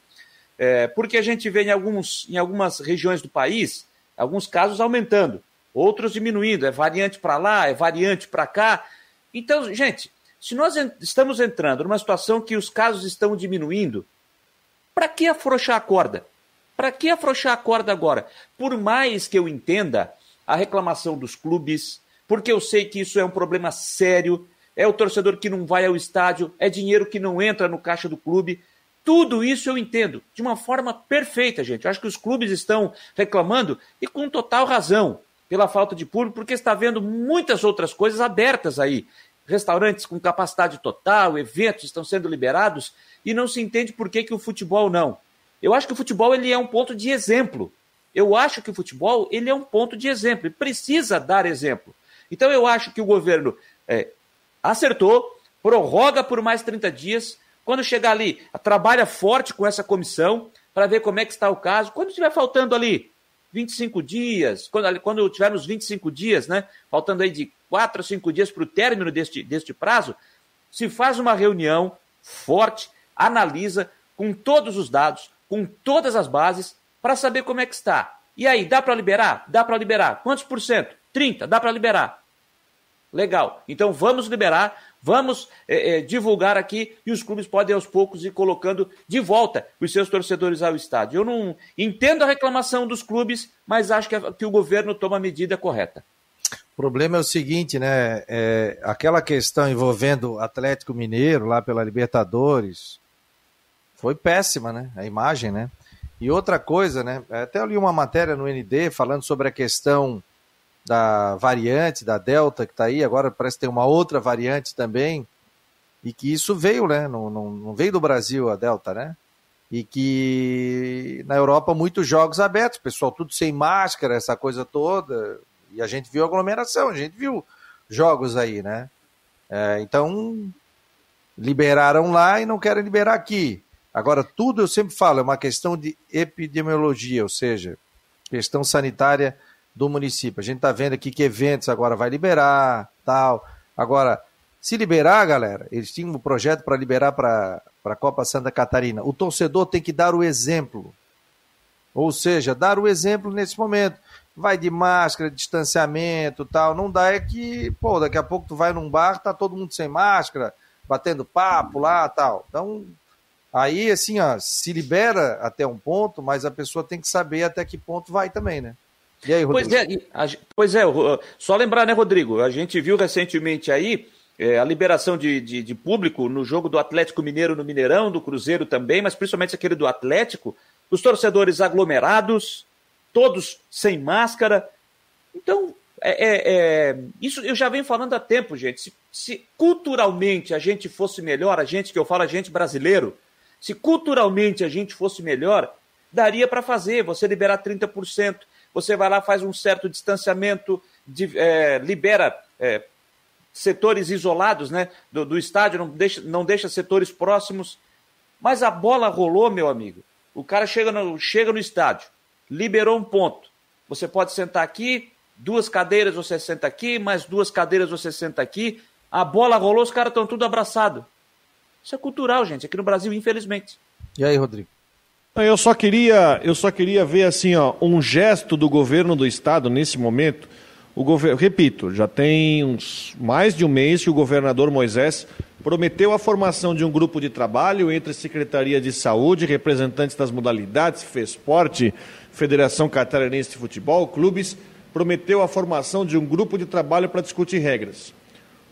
É, porque a gente vê em, alguns, em algumas regiões do país, alguns casos aumentando, outros diminuindo, é variante para lá, é variante para cá. Então, gente, se nós estamos entrando numa situação que os casos estão diminuindo, para que afrouxar a corda? Para que afrouxar a corda agora? Por mais que eu entenda a reclamação dos clubes, porque eu sei que isso é um problema sério, é o torcedor que não vai ao estádio, é dinheiro que não entra no caixa do clube. Tudo isso eu entendo de uma forma perfeita, gente. Eu acho que os clubes estão reclamando e com total razão pela falta de público, porque está vendo muitas outras coisas abertas aí restaurantes com capacidade total, eventos estão sendo liberados, e não se entende por que, que o futebol não. Eu acho que o futebol ele é um ponto de exemplo. Eu acho que o futebol ele é um ponto de exemplo e precisa dar exemplo. Então eu acho que o governo é, acertou, prorroga por mais 30 dias. Quando chegar ali, trabalha forte com essa comissão para ver como é que está o caso. Quando estiver faltando ali 25 dias, quando, quando tivermos 25 dias, né? Faltando aí de 4 a 5 dias para o término deste, deste prazo, se faz uma reunião forte, analisa com todos os dados, com todas as bases, para saber como é que está. E aí, dá para liberar? Dá para liberar. Quantos por cento? 30, dá para liberar. Legal. Então vamos liberar, vamos é, é, divulgar aqui e os clubes podem aos poucos ir colocando de volta os seus torcedores ao estádio. Eu não entendo a reclamação dos clubes, mas acho que, que o governo toma a medida correta. O problema é o seguinte, né? É, aquela questão envolvendo Atlético Mineiro lá pela Libertadores foi péssima, né? A imagem, né? E outra coisa, né? Até eu li uma matéria no ND falando sobre a questão da variante, da Delta que está aí, agora parece que tem uma outra variante também, e que isso veio, né? Não, não, não, veio do Brasil a Delta, né? E que na Europa muitos jogos abertos, pessoal tudo sem máscara, essa coisa toda, e a gente viu aglomeração, a gente viu jogos aí, né? É, então liberaram lá e não querem liberar aqui. Agora, tudo eu sempre falo, é uma questão de epidemiologia, ou seja, questão sanitária do município. A gente está vendo aqui que eventos agora vai liberar, tal. Agora, se liberar, galera, eles tinham um projeto para liberar para a Copa Santa Catarina. O torcedor tem que dar o exemplo. Ou seja, dar o exemplo nesse momento. Vai de máscara, distanciamento tal. Não dá é que, pô, daqui a pouco tu vai num bar, tá todo mundo sem máscara, batendo papo lá tal. Então, aí assim, ó, se libera até um ponto, mas a pessoa tem que saber até que ponto vai também, né? E aí, Rodrigo? Pois é, a, pois é, só lembrar, né, Rodrigo? A gente viu recentemente aí é, a liberação de, de, de, público no jogo do Atlético Mineiro no Mineirão, do Cruzeiro também, mas principalmente aquele do Atlético, os torcedores aglomerados, todos sem máscara. Então, é, é, é, isso eu já venho falando há tempo, gente. Se, se, culturalmente a gente fosse melhor, a gente que eu falo, a gente brasileiro, se culturalmente a gente fosse melhor, daria para fazer, você liberar 30% você vai lá, faz um certo distanciamento, de, é, libera é, setores isolados né, do, do, estádio, não deixa, não deixa setores próximos. Mas a bola rolou, meu amigo. O cara chega no, chega no estádio, liberou um ponto. Você pode sentar aqui, duas cadeiras você senta aqui, mais duas cadeiras você senta aqui. A bola rolou, os caras estão tudo abraçados. Isso é cultural, gente, aqui no Brasil, infelizmente. E aí, Rodrigo? Eu só queria, eu só queria ver assim, ó, um gesto do governo do estado nesse momento. O governo, repito, já tem uns mais de um mês que o governador Moisés prometeu a formação de um grupo de trabalho entre Secretaria de Saúde, representantes das modalidades, FESPORT, Federação Catarinense de Futebol, clubes, prometeu a formação de um grupo de trabalho para discutir regras.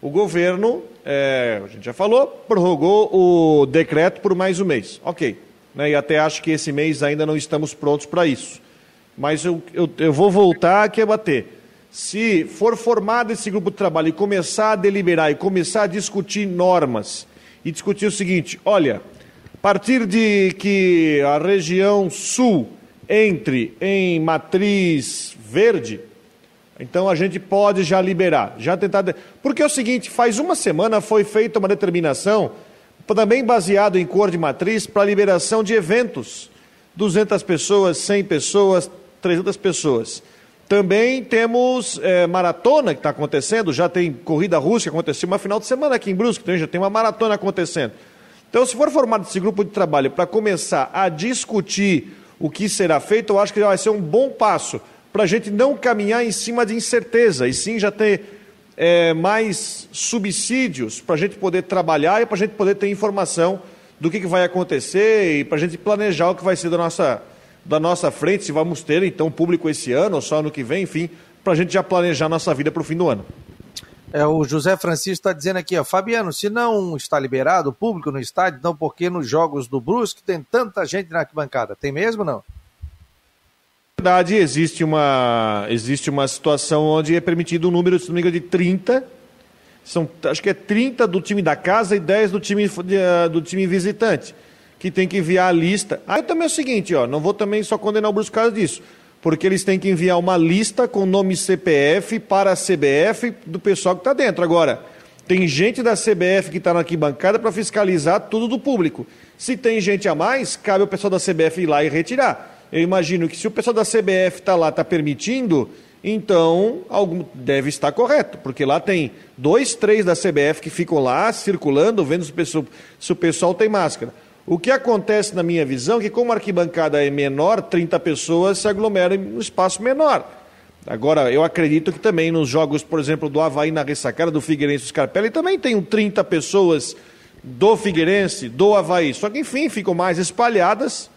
O governo, é, a gente já falou, prorrogou o decreto por mais um mês. Ok né, e até acho que esse mês ainda não estamos prontos para isso. Mas eu, eu, eu vou voltar aqui a bater. Se for formado esse grupo de trabalho e começar a deliberar e começar a discutir normas e discutir o seguinte: olha, a partir de que a região sul entre em matriz verde, então a gente pode já liberar, já tentar. Porque é o seguinte: faz uma semana foi feita uma determinação também baseado em cor de matriz, para liberação de eventos. 200 pessoas, 100 pessoas, 300 pessoas. Também temos é, maratona que está acontecendo, já tem corrida russa que aconteceu uma final de semana aqui em Brusque, então já tem uma maratona acontecendo. Então, se for formado esse grupo de trabalho para começar a discutir o que será feito, eu acho que vai ser um bom passo para a gente não caminhar em cima de incerteza, e sim já ter é, mais subsídios para a gente poder trabalhar e para a gente poder ter informação do que, que vai acontecer e para a gente planejar o que vai ser da nossa, da nossa frente, se vamos ter então público esse ano ou só ano que vem, enfim, para a gente já planejar nossa vida para o fim do ano. É, o José Francisco está dizendo aqui, ó, Fabiano, se não está liberado o público no estádio, então por que nos jogos do Brusque tem tanta gente na arquibancada? Tem mesmo não? Verdade, existe uma, existe uma situação onde é permitido um número, se não me engano, de 30 São, acho que é 30 do time da casa e 10 do time, eh, do time visitante, que tem que enviar a lista. Aí também é o seguinte, ó, não vou também só condenar o Brusco por causa disso, porque eles têm que enviar uma lista com nome CPF para a CBF do pessoal que está dentro. Agora, tem gente da CBF que está na arquibancada para fiscalizar tudo do público. Se tem gente a mais, cabe ao pessoal da CBF ir lá e retirar. Eu imagino que se o pessoal da CBF está lá, está permitindo, então algum, deve estar correto, porque lá tem dois, três da CBF que ficam lá circulando, vendo se o pessoal, se o pessoal tem máscara. O que acontece na minha visão é que, como a arquibancada é menor, 30 pessoas se aglomeram em um espaço menor. Agora, eu acredito que também nos jogos, por exemplo, do Havaí na ressacada, do Figueirense e Scarpelli, também tem 30 pessoas do Figueirense, do Havaí. Só que, enfim, ficam mais espalhadas,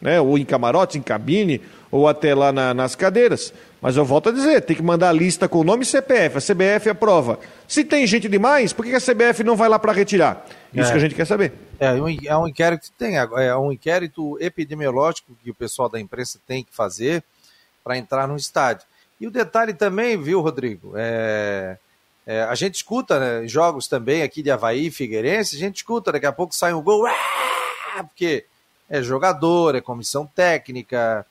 né? ou em camarotes, em cabine, ou até lá na, nas cadeiras. Mas eu volto a dizer, tem que mandar a lista com o nome e CPF, a CBF aprova. Se tem gente demais, por que a CBF não vai lá para retirar? Isso é. que a gente quer saber. É um, é um inquérito tem, é um inquérito epidemiológico que o pessoal da imprensa tem que fazer para entrar no estádio. E o detalhe também, viu, Rodrigo? É, é, a gente escuta né, jogos também aqui de Havaí, Figueirense, a gente escuta, daqui a pouco sai um gol, ah! porque é jogador, é comissão técnica,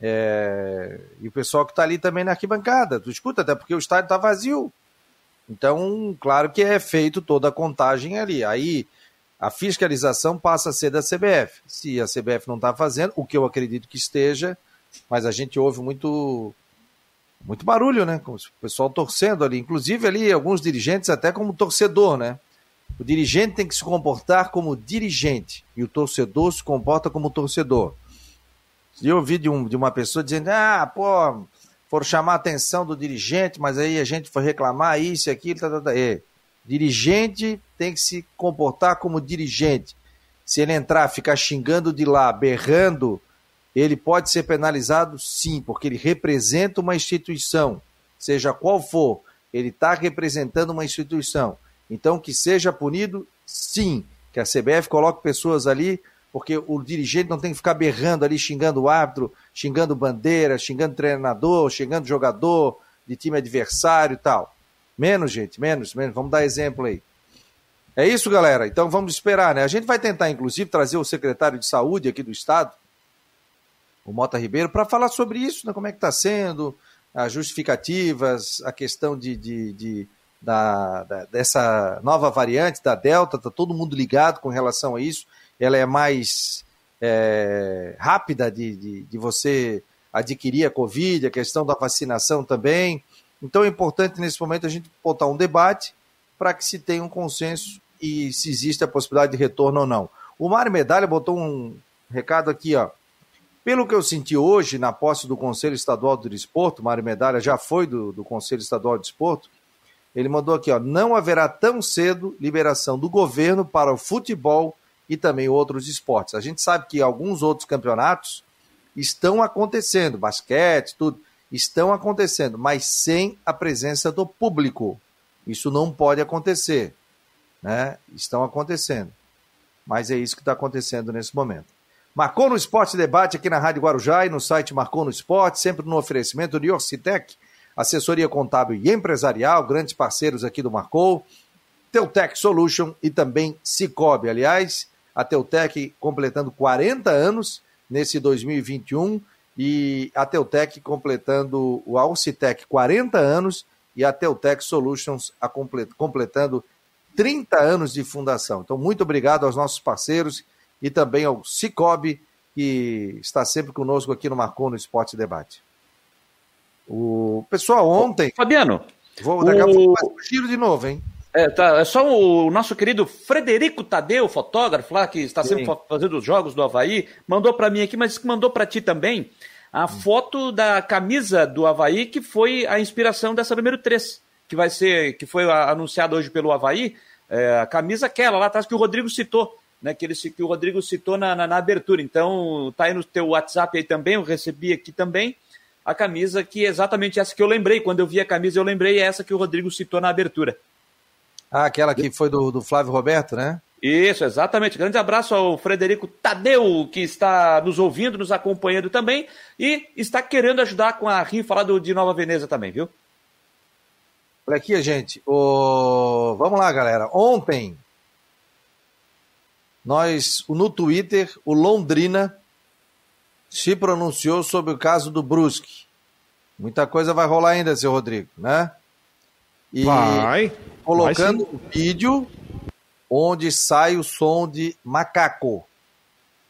é... E o pessoal que está ali também na arquibancada, tu escuta, até porque o estádio está vazio. Então, claro que é feito toda a contagem ali. Aí a fiscalização passa a ser da CBF. Se a CBF não está fazendo, o que eu acredito que esteja, mas a gente ouve muito muito barulho, né? O pessoal torcendo ali, inclusive ali alguns dirigentes até como torcedor, né? O dirigente tem que se comportar como dirigente e o torcedor se comporta como torcedor. Eu ouvi de, um, de uma pessoa dizendo: ah, pô, foram chamar a atenção do dirigente, mas aí a gente foi reclamar isso e aquilo. Tá, tá, tá. É. Dirigente tem que se comportar como dirigente. Se ele entrar, ficar xingando de lá, berrando, ele pode ser penalizado sim, porque ele representa uma instituição, seja qual for, ele está representando uma instituição. Então, que seja punido, sim, que a CBF coloque pessoas ali porque o dirigente não tem que ficar berrando ali, xingando o árbitro, xingando bandeira, xingando treinador, xingando jogador de time adversário e tal. Menos, gente, menos, menos. Vamos dar exemplo aí. É isso, galera. Então vamos esperar, né? A gente vai tentar, inclusive, trazer o secretário de saúde aqui do estado, o Mota Ribeiro, para falar sobre isso, né? Como é que está sendo, as justificativas, a questão de, de, de da, da, dessa nova variante da Delta, está todo mundo ligado com relação a isso ela é mais é, rápida de, de, de, você adquirir a Covid, a questão da vacinação também. Então é importante nesse momento a gente botar um debate para que se tenha um consenso e se existe a possibilidade de retorno ou não. O Mário Medalha botou um recado aqui, ó. Pelo que eu senti hoje na posse do Conselho Estadual do Desporto, Mário Medalha já foi do, do Conselho Estadual do Desporto, ele mandou aqui, ó, não haverá tão cedo liberação do governo para o futebol e também outros esportes. A gente sabe que alguns outros campeonatos estão acontecendo, basquete, tudo, estão acontecendo, mas sem a presença do público. Isso não pode acontecer. Né? Estão acontecendo. Mas é isso que está acontecendo nesse momento. Marcou no Esporte Debate aqui na Rádio Guarujá e no site Marcou no Esporte, sempre no oferecimento de Orcitec, assessoria contábil e empresarial, grandes parceiros aqui do Marcou, Teutec Solution e também Cicobi. Aliás, a Teutec completando 40 anos nesse 2021 e a Teutec completando o Alcitec 40 anos e a Teutec Solutions a completando 30 anos de fundação. Então, muito obrigado aos nossos parceiros e também ao Cicobi, que está sempre conosco aqui no Marcou no Esporte Debate. O pessoal ontem. Fabiano. Vou daqui o... a pouco um giro de novo, hein? É, tá, é só o nosso querido Frederico Tadeu, fotógrafo lá, que está sempre Sim. fazendo os jogos do Havaí, mandou para mim aqui, mas mandou para ti também a hum. foto da camisa do Havaí, que foi a inspiração dessa número 3, que vai ser, que foi anunciada hoje pelo Havaí, é, a camisa aquela lá atrás que o Rodrigo citou, né, que, ele, que o Rodrigo citou na, na, na, abertura. Então, tá aí no teu WhatsApp aí também, eu recebi aqui também a camisa que é exatamente essa que eu lembrei. Quando eu vi a camisa, eu lembrei essa que o Rodrigo citou na abertura. Ah, aquela que foi do, do Flávio Roberto, né? Isso, exatamente. Grande abraço ao Frederico Tadeu, que está nos ouvindo, nos acompanhando também e está querendo ajudar com a rifa lá do, de Nova Veneza também, viu? Olha aqui, gente. O... Vamos lá, galera. Ontem, nós, no Twitter, o Londrina se pronunciou sobre o caso do Brusque. Muita coisa vai rolar ainda, seu Rodrigo, né? E vai. Colocando o um vídeo onde sai o som de macaco,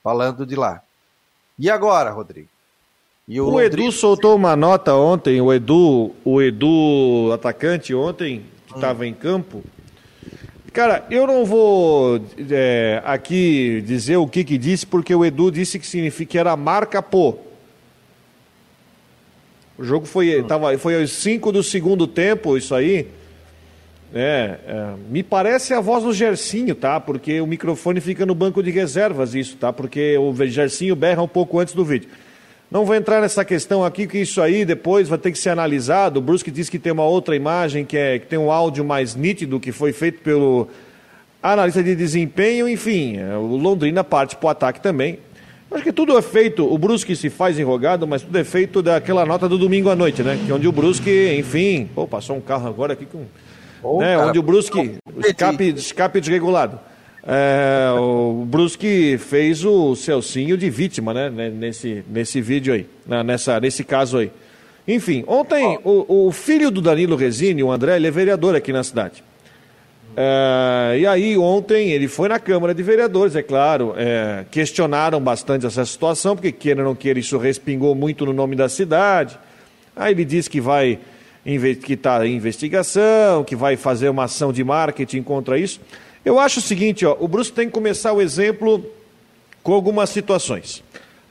falando de lá. E agora, Rodrigo? o, o Edu soltou uma nota ontem, o Edu, o Edu atacante ontem, que estava hum. em campo. Cara, eu não vou é, aqui dizer o que que disse, porque o Edu disse que significa que era marca pô. O jogo foi, hum. tava, foi aos 5 do segundo tempo, isso aí. É, é, me parece a voz do Gersinho, tá? Porque o microfone fica no banco de reservas, isso, tá? Porque o Gersinho berra um pouco antes do vídeo. Não vou entrar nessa questão aqui, que isso aí depois vai ter que ser analisado. O Brusque diz que tem uma outra imagem, que, é, que tem um áudio mais nítido, que foi feito pelo analista de desempenho. Enfim, é, o Londrina parte para o ataque também. Acho que tudo é feito, o Brusque se faz enrogado, mas tudo é feito daquela nota do domingo à noite, né? Que é onde o Brusque, enfim, pô, passou um carro agora aqui com. Bom, né? Cara, onde o Brusque, escape, escape desregulado. É, o Brusque fez o Celcinho de vítima, né? Nesse, nesse vídeo aí, nessa, nesse caso aí. Enfim, ontem o, o filho do Danilo Resini, o André, ele é vereador aqui na cidade. É, e aí, ontem, ele foi na Câmara de Vereadores, é claro, é, questionaram bastante essa situação, porque queira ou não queira, isso respingou muito no nome da cidade. Aí ele disse que vai que está em investigação, que vai fazer uma ação de marketing contra isso. Eu acho o seguinte, ó, o Bruce tem que começar o exemplo com algumas situações.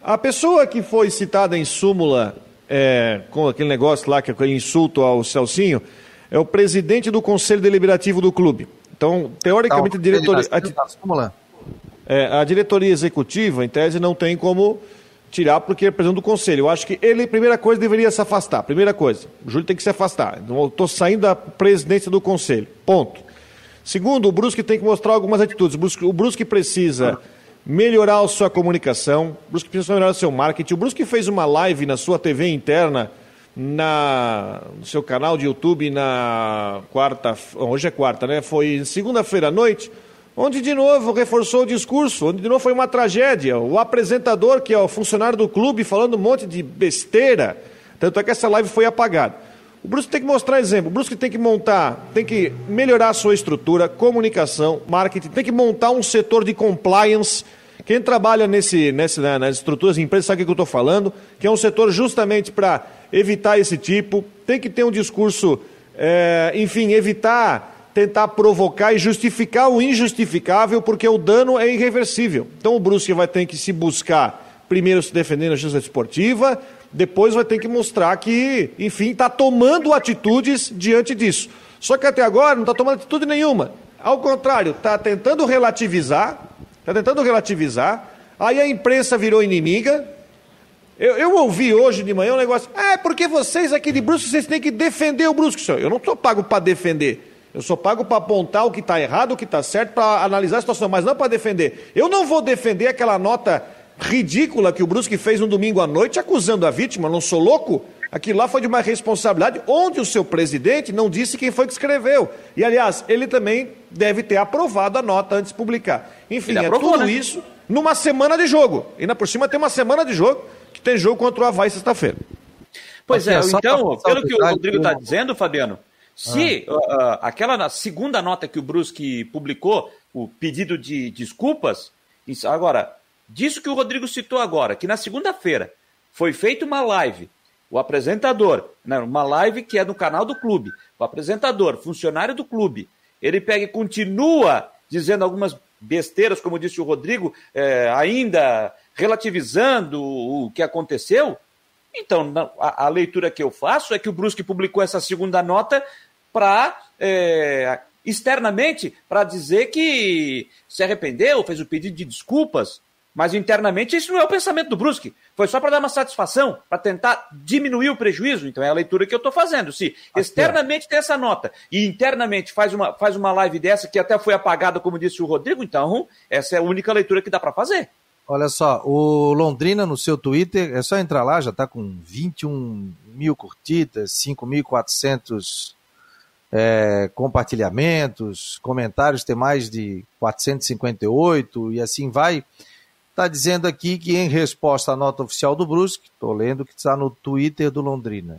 A pessoa que foi citada em súmula é, com aquele negócio lá, que é aquele insulto ao Celcinho, é o presidente do Conselho Deliberativo do clube. Então, teoricamente, a diretoria, a, é, a diretoria executiva, em tese, não tem como tirar porque é presidente do conselho. Eu acho que ele, primeira coisa, deveria se afastar. Primeira coisa, o Júlio tem que se afastar. Estou saindo da presidência do conselho. Ponto. Segundo, o Brusque tem que mostrar algumas atitudes. O Brusque, o Brusque precisa melhorar a sua comunicação, o Brusque precisa melhorar o seu marketing. O Brusque fez uma live na sua TV interna, na, no seu canal de YouTube na quarta, hoje é quarta, né? Foi segunda-feira à noite, onde de novo reforçou o discurso, onde de novo foi uma tragédia. O apresentador, que é o funcionário do clube, falando um monte de besteira. Tanto é que essa live foi apagada. O Brusque tem que mostrar exemplo. O Brusque tem que montar, tem que melhorar a sua estrutura, comunicação, marketing, tem que montar um setor de compliance. Quem trabalha nesse, nesse, né, nas estruturas de empresas sabe o que eu estou falando, que é um setor justamente para evitar esse tipo. Tem que ter um discurso, é, enfim, evitar, tentar provocar e justificar o injustificável, porque o dano é irreversível. Então o Brusque vai ter que se buscar, primeiro se defender na justiça esportiva, depois vai ter que mostrar que, enfim, está tomando atitudes diante disso. Só que até agora não está tomando atitude nenhuma. Ao contrário, está tentando relativizar, está tentando relativizar, aí a imprensa virou inimiga. Eu, eu, ouvi hoje de manhã um negócio, é porque vocês aqui de Brusque, vocês têm que defender o Brusque. Eu não estou pago para defender. Eu sou pago para apontar o que está errado, o que está certo, para analisar a situação, mas não para defender. Eu não vou defender aquela nota ridícula que o Brusque fez no domingo à noite acusando a vítima, não sou louco? Aquilo lá foi de uma responsabilidade onde o seu presidente não disse quem foi que escreveu. E, aliás, ele também deve ter aprovado a nota antes de publicar. Enfim, ele é aprovou, tudo né? isso numa semana de jogo. E ainda por cima tem uma semana de jogo, que tem jogo contra o Havaí sexta-feira. Pois é, então, pelo que o Rodrigo está dizendo, Fabiano, se ah. uh, aquela segunda nota que o Brusque publicou, o pedido de desculpas, isso, agora, disso que o Rodrigo citou agora, que na segunda-feira foi feita uma live, o apresentador, né, uma live que é no canal do clube, o apresentador, funcionário do clube, ele pega e continua dizendo algumas besteiras, como disse o Rodrigo, é, ainda relativizando o que aconteceu. Então, a, a, leitura que eu faço é que o Brusque publicou essa segunda nota para é, externamente para dizer que se arrependeu, fez o pedido de desculpas, mas internamente isso não é o pensamento do Brusque. Foi só para dar uma satisfação, para tentar diminuir o prejuízo. Então é a leitura que eu estou fazendo. Se externamente tem essa nota e internamente faz uma, faz uma live dessa que até foi apagada, como disse o Rodrigo, então essa é a única leitura que dá para fazer. Olha só, o Londrina no seu Twitter, é só entrar lá, já está com 21 mil curtidas, 5.400 é, compartilhamentos, comentários, tem mais de 458 e assim vai. Está dizendo aqui que, em resposta à nota oficial do Brusque, estou lendo que está no Twitter do Londrina,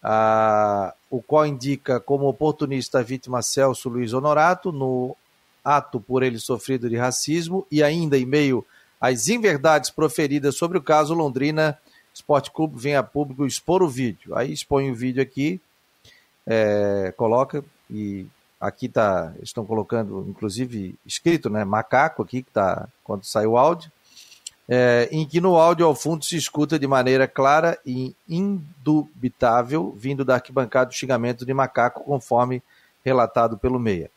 ah, o qual indica como oportunista a vítima Celso Luiz Honorato, no ato por ele sofrido de racismo, e ainda em meio às inverdades proferidas sobre o caso, Londrina Esporte Clube vem a público expor o vídeo. Aí expõe o vídeo aqui, é, coloca, e aqui tá, estão colocando, inclusive, escrito, né, macaco aqui, que tá, quando sai o áudio, é, em que no áudio ao fundo se escuta de maneira clara e indubitável, vindo da arquibancada, o xingamento de macaco, conforme relatado pelo Meia.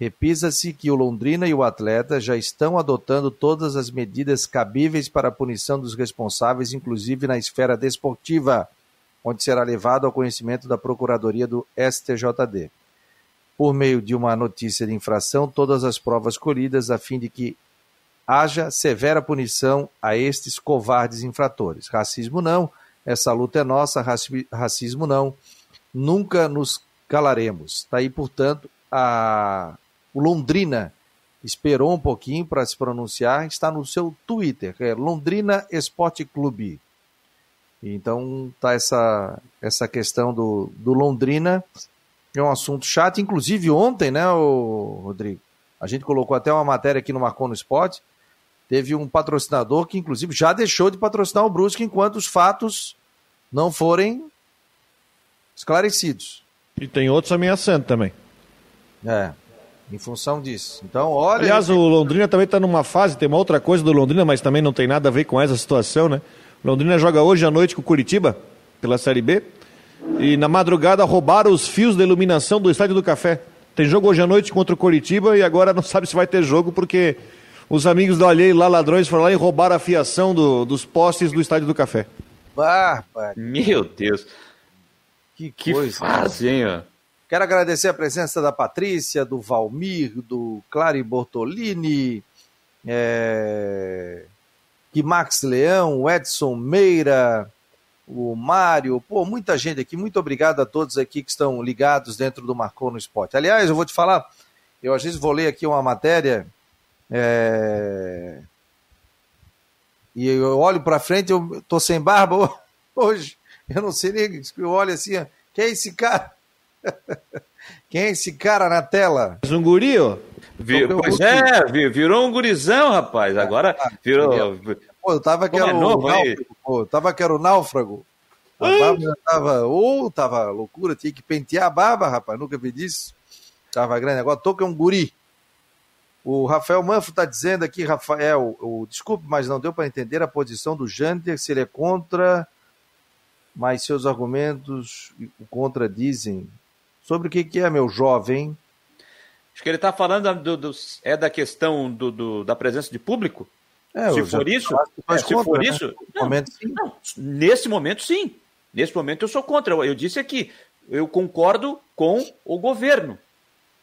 Repisa-se que o Londrina e o atleta já estão adotando todas as medidas cabíveis para a punição dos responsáveis, inclusive na esfera desportiva, onde será levado ao conhecimento da Procuradoria do STJD. Por meio de uma notícia de infração, todas as provas colhidas a fim de que haja severa punição a estes covardes infratores. Racismo não, essa luta é nossa, racismo não, nunca nos calaremos. Está aí, portanto, a o Londrina esperou um pouquinho para se pronunciar, está no seu Twitter, é Londrina Esporte Clube. Então tá essa, essa questão do, do Londrina, é um assunto chato, inclusive ontem, né, o Rodrigo? A gente colocou até uma matéria aqui no Marcon no Esporte, teve um patrocinador que inclusive já deixou de patrocinar o Brusque enquanto os fatos não forem esclarecidos. E tem outros ameaçando também. É, em função disso. Então, olha. Aliás, o Londrina também está numa fase, tem uma outra coisa do Londrina, mas também não tem nada a ver com essa situação, né? Londrina joga hoje à noite com o Curitiba, pela Série B. E na madrugada roubaram os fios da iluminação do Estádio do Café. Tem jogo hoje à noite contra o Curitiba e agora não <laughs> sabe se vai ter jogo porque os amigos do Alheio lá, ladrões, foram lá e roubaram a fiação do, dos postes do Estádio do Café. Barba. Meu Deus. Que, que coisa. fazem, ó. Quero agradecer a presença da Patrícia, do Valmir, do Clary Bortolini, é... que Max Leão, Edson Meira, o Mário, pô, muita gente aqui. Muito obrigado a todos aqui que estão ligados dentro do Marcou no Esporte. Aliás, eu vou te falar, eu às vezes vou ler aqui uma matéria é... e eu olho para frente, eu tô sem barba <laughs> hoje. Eu não sei nem, eu olho assim, quem é esse cara? <laughs> Quem é esse cara na tela? Um guri, ó. Vir, pois é, virou um gurizão, rapaz. Agora ah, virou. Pô, eu tava que era é o náufrago. Pô, tava que era o náufrago. A barba tava. Ou oh, tava loucura, tinha que pentear a barba, rapaz. Nunca vi disso. Tava grande. Agora tô que é um guri. O Rafael Manfro está dizendo aqui, Rafael, o, desculpe, mas não deu para entender a posição do Janter, se ele é contra, mas seus argumentos o contradizem. Sobre o que, que é, meu jovem? Acho que ele está falando do, do, é da questão do, do, da presença de público. É, se for isso, é, se contra, for né? isso, não, momento, não, nesse momento sim. Nesse momento eu sou contra. Eu, eu disse aqui, eu concordo com o governo.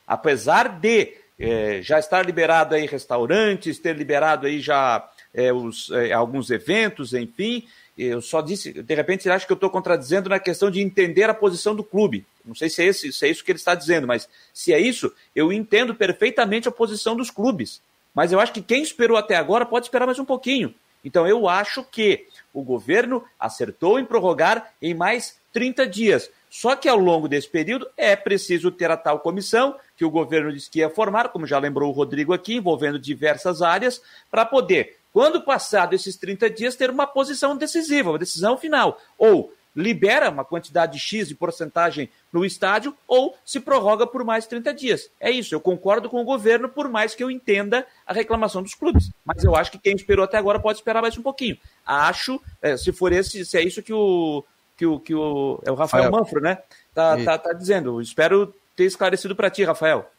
Apesar de é, já estar liberado aí restaurantes, ter liberado aí já é, os, é, alguns eventos, enfim, eu só disse, de repente, ele acha que eu estou contradizendo na questão de entender a posição do clube. Não sei se é, esse, se é isso que ele está dizendo, mas se é isso, eu entendo perfeitamente a posição dos clubes. Mas eu acho que quem esperou até agora pode esperar mais um pouquinho. Então eu acho que o governo acertou em prorrogar em mais 30 dias. Só que ao longo desse período é preciso ter a tal comissão que o governo disse que ia formar, como já lembrou o Rodrigo aqui, envolvendo diversas áreas, para poder quando passado esses 30 dias, ter uma posição decisiva, uma decisão final. Ou libera uma quantidade X de porcentagem no estádio, ou se prorroga por mais 30 dias. É isso, eu concordo com o governo, por mais que eu entenda a reclamação dos clubes. Mas eu acho que quem esperou até agora pode esperar mais um pouquinho. Acho, é, se for esse, se é isso que o. Que o, que o é o Rafael Manfro, né? Tá, tá, tá dizendo. Espero ter esclarecido para ti, Rafael.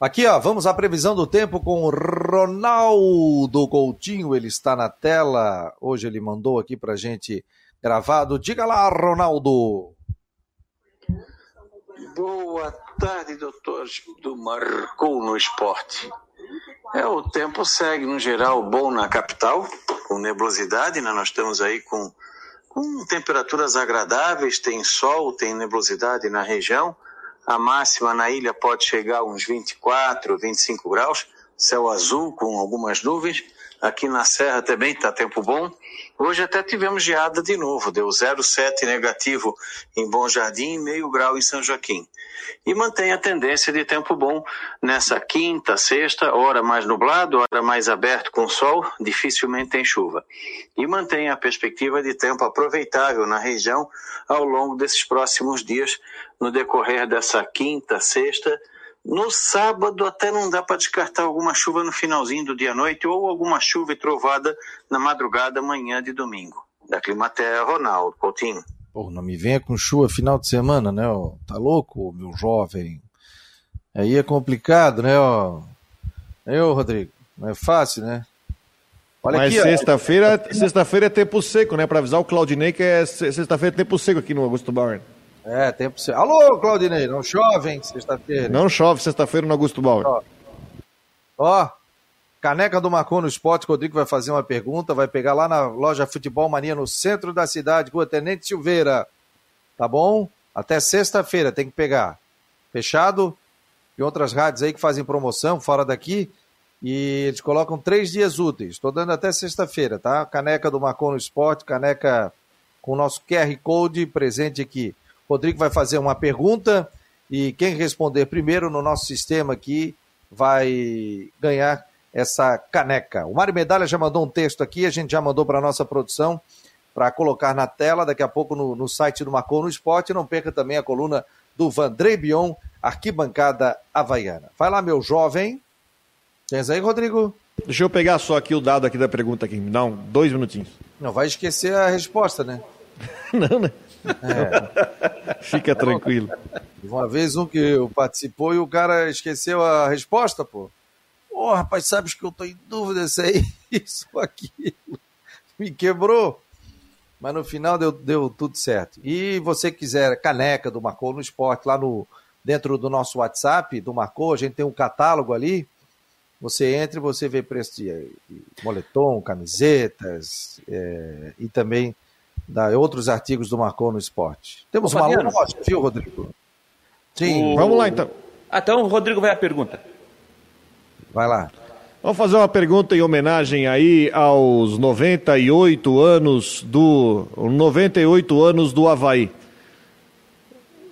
Aqui, ó, vamos à previsão do tempo com o Ronaldo Coutinho. Ele está na tela. Hoje ele mandou aqui pra gente gravado. Diga lá, Ronaldo. Boa tarde, doutor do Marcou no Esporte. É, o tempo segue, no geral, bom na capital, com nebulosidade, né? Nós estamos aí com, com temperaturas agradáveis, tem sol, tem nebulosidade na região A máxima na ilha pode chegar a uns 24, 25 graus, céu azul com algumas nuvens. Aqui na Serra também está tempo bom. Hoje até tivemos geada de novo, deu 0,7 negativo em Bom Jardim e meio grau em São Joaquim. E mantém a tendência de tempo bom nessa quinta, sexta, hora mais nublado, hora mais aberto com sol, dificilmente tem chuva. E mantém a perspectiva de tempo aproveitável na região ao longo desses próximos dias, no decorrer dessa quinta, sexta, no sábado até não dá para descartar alguma chuva no finalzinho do dia à noite ou alguma chuva e trovada na madrugada, manhã de domingo. Da Climaterra, Ronaldo Coutinho. Pô, não me venha com chuva final de semana, né? Ó. Tá louco, meu jovem? Aí é complicado, né? Ó. Eu, Rodrigo, não é fácil, né? Olha Mas sexta-feira, sexta-feira é tempo seco, né? Para avisar o Claudinei que é sexta-feira é tempo seco aqui no Augusto Bauer. É, tempo seco. Alô, Claudinei, não chove, hein, sexta-feira? Não chove sexta-feira no Augusto Bauer. Ó, ó, caneca do Marcon no Esporte, Rodrigo vai fazer uma pergunta, vai pegar lá na loja Futebol Mania, no centro da cidade, com o Tenente Silveira. Tá bom? Até sexta-feira tem que pegar. Fechado? E outras rádios aí que fazem promoção fora daqui. E eles colocam três dias úteis. Estou dando até sexta-feira, tá? Caneca do Marcon no Esporte, caneca com o nosso QR Code presente aqui. Rodrigo vai fazer uma pergunta e quem responder primeiro no nosso sistema aqui vai ganhar essa caneca. O Mário Medalha já mandou um texto aqui, a gente já mandou para a nossa produção para colocar na tela, daqui a pouco no, no site do Marcou no Esporte. Não perca também a coluna do Vandrei Bion, Arquibancada Havaiana. Vai lá, meu jovem. Tens aí, Rodrigo? Deixa eu pegar só aqui o dado aqui da pergunta aqui. Me dá um, dois minutinhos. Não vai esquecer a resposta, né? <laughs> Não, né? É. Fica tranquilo. Uma vez um que participou e o cara esqueceu a resposta, pô. Ô, oh, rapaz, sabes que eu tô em dúvida se é isso ou aquilo. Me quebrou. Mas no final deu, deu tudo certo. E você quiser caneca do Marcou no Esporte, lá no dentro do nosso WhatsApp do Marcou, a gente tem um catálogo ali. Você entra e você vê preço de, de moletom, camisetas é, e também da outros artigos do Marcou no Esporte. Temos Ô, uma loja, viu, Rodrigo? Sim. O... Vamos lá, então. Ah, então o Rodrigo vai a pergunta. Vai lá. Vamos fazer uma pergunta em homenagem aí aos 98 anos do 98 anos do Havaí.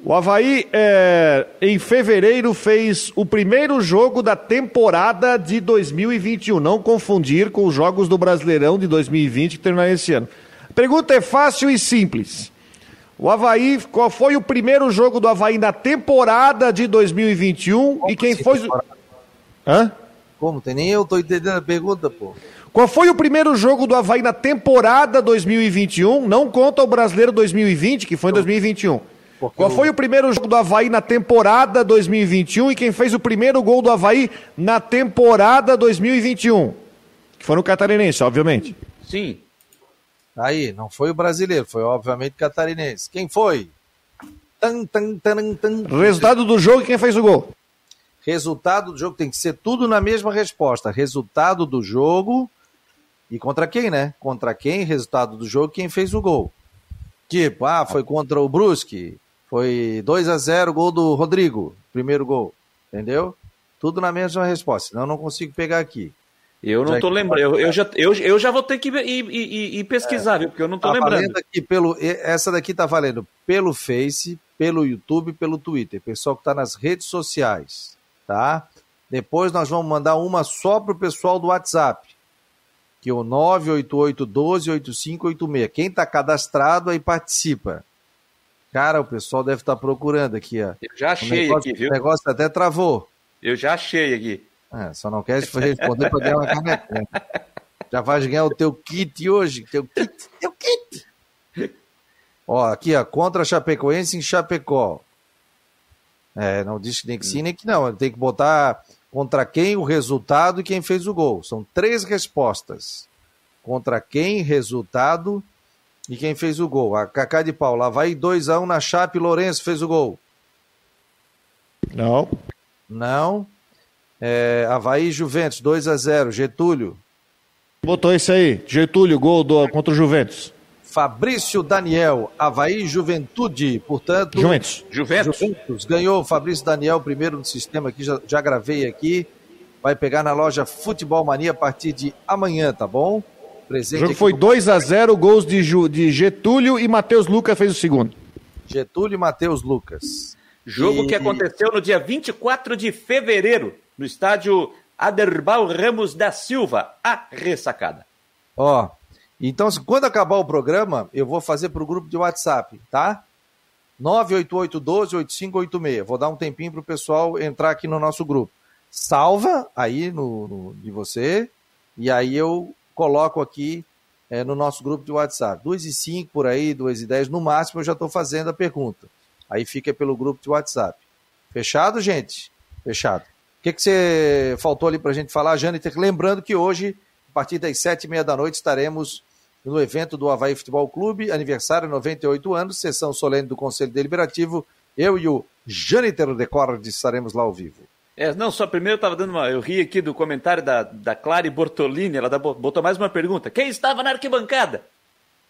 O Havaí, é, em fevereiro, fez o primeiro jogo da temporada de 2021. Não confundir com os jogos do Brasileirão de 2020 que terminaram esse ano. Pergunta é fácil e simples. O Havaí, qual foi o primeiro jogo do Havaí na temporada de 2021 Como e quem assim, foi. Temporada? Hã? Como? Tem nem eu tô entendendo a pergunta, pô. Qual foi o primeiro jogo do Havaí na temporada 2021? Não conta o Brasileiro 2020, que foi em 2021. Porque Qual foi o primeiro jogo do Havaí na temporada 2021 e quem fez o primeiro gol do Havaí na temporada 2021? Que foi no Catarinense, obviamente. Sim. Aí, não foi o brasileiro, foi obviamente o catarinense. Quem foi? Tan, tan, tan, tan. Resultado do jogo e quem fez o gol? Resultado do jogo tem que ser tudo na mesma resposta. Resultado do jogo e contra quem, né? Contra quem, resultado do jogo, quem fez o gol. Tipo, ah, foi contra o Brusque, foi 2 a 0 gol do Rodrigo, primeiro gol. Entendeu? Tudo na mesma resposta, senão eu não consigo pegar aqui. Eu não estou lembrando. Eu, eu, já, eu, eu já vou ter que ir, ir, ir pesquisar, é, viu? Porque eu não estou tá lembrando. Aqui pelo, essa daqui está valendo pelo Face, pelo YouTube, pelo Twitter. Pessoal que está nas redes sociais, tá? Depois nós vamos mandar uma só para o pessoal do WhatsApp, que é o 988-12-8586. Quem está cadastrado aí participa. Cara, o pessoal deve estar tá procurando aqui, ó. Eu já achei negócio, aqui, viu? O negócio até travou. Eu já achei aqui. É, só não quer responder para ganhar uma caneca. Já vais ganhar o teu kit hoje. Teu kit. Teu kit. Ó, aqui, ó, contra a Chapecoense em Chapecó. É, não diz que nem que sim, nem que não. Tem que botar contra quem o resultado e quem fez o gol. São três respostas. Contra quem, resultado e quem fez o gol. A Cacá de Paula vai 2x1 um na Chape, Lourenço fez o gol. Não. Não. É, Havaí Juventus, 2 a 0 Getúlio. Botou esse aí, Getúlio, gol do, contra o Juventus. Fabrício Daniel, Havaí Juventude, portanto. Juventus. Juventus. Juventus ganhou Fabrício Daniel, primeiro no sistema aqui, já, já gravei aqui. Vai pegar na loja Futebol Mania a partir de amanhã, tá bom? Presente o jogo foi 2 a 0 gols de, Ju, de Getúlio e Matheus Lucas fez o segundo. Getúlio e Matheus Lucas. Jogo e... que aconteceu no dia 24 de fevereiro, no estádio Aderbal Ramos da Silva, a ressacada. Ó, então quando acabar o programa, eu vou fazer para o grupo de WhatsApp, tá? 988-12-8586. Vou dar um tempinho para o pessoal entrar aqui no nosso grupo. Salva aí no, no, de você, e aí eu coloco aqui é, no nosso grupo de WhatsApp. 2 e 5 por aí, 2 e 10, no máximo eu já estou fazendo a pergunta. Aí fica pelo grupo de WhatsApp. Fechado, gente? Fechado. O que, que você faltou ali para a gente falar, Jâniter? Lembrando que hoje, a partir das sete e meia da noite, estaremos no evento do Havaí Futebol Clube, aniversário 98 anos, sessão solene do Conselho Deliberativo. Eu e o Jâniter Decord estaremos lá ao vivo. É, não, só primeiro eu estava dando uma. Eu ri aqui do comentário da, da Clary Bortolini, ela botou mais uma pergunta. Quem estava na arquibancada?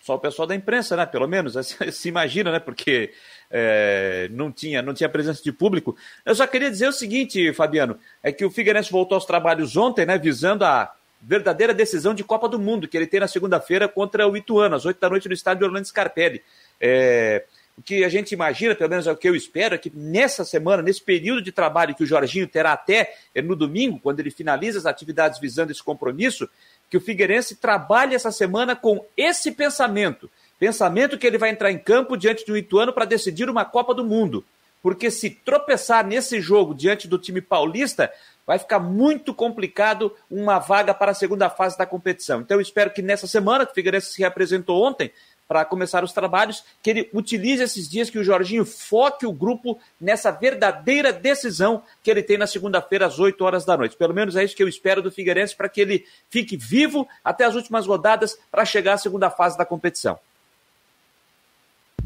Só o pessoal da imprensa, né? Pelo menos, <laughs> se imagina, né? Porque é, não, tinha, não tinha presença de público. Eu só queria dizer o seguinte, Fabiano, é que o Figueirense voltou aos trabalhos ontem, né? Visando a verdadeira decisão de Copa do Mundo, que ele tem na segunda-feira contra o Ituano, às oito da noite no estádio Orlando Scarpelli. É, o que a gente imagina, pelo menos é o que eu espero, é que nessa semana, nesse período de trabalho que o Jorginho terá até é, no domingo, quando ele finaliza as atividades visando esse compromisso, que o Figueirense trabalhe essa semana com esse pensamento Pensamento que ele vai entrar em campo diante do Ituano para decidir uma Copa do Mundo. Porque se tropeçar nesse jogo diante do time paulista, vai ficar muito complicado uma vaga para a segunda fase da competição. Então eu espero que nessa semana, que o Figueirense se representou ontem, para começar os trabalhos, que ele utilize esses dias que o Jorginho foque o grupo nessa verdadeira decisão que ele tem na segunda-feira às 8 horas da noite. Pelo menos é isso que eu espero do Figueirense para que ele fique vivo até as últimas rodadas para chegar à segunda fase da competição.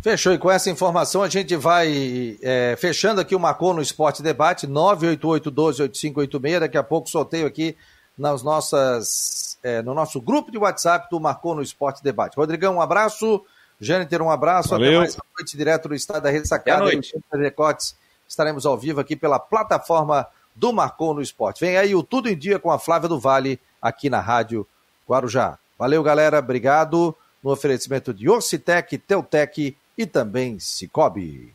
Fechou. E com essa informação a gente vai é, fechando aqui o Marcou no Esporte Debate, 988-12-8586. Daqui a pouco sorteio aqui nas nossas, é, no nosso grupo de WhatsApp do Marcou no Esporte Debate. Rodrigão, um abraço. Jâniter, um abraço. Valeu. Até mais uma noite direto do Estado da Rede Sacada. Recortes. Estaremos ao vivo aqui pela plataforma do Marcou no Esporte. Vem aí o Tudo em Dia com a Flávia do Vale aqui na Rádio Guarujá. Valeu, galera. Obrigado. No oferecimento de Orcitec, Teutec e também Cicobi.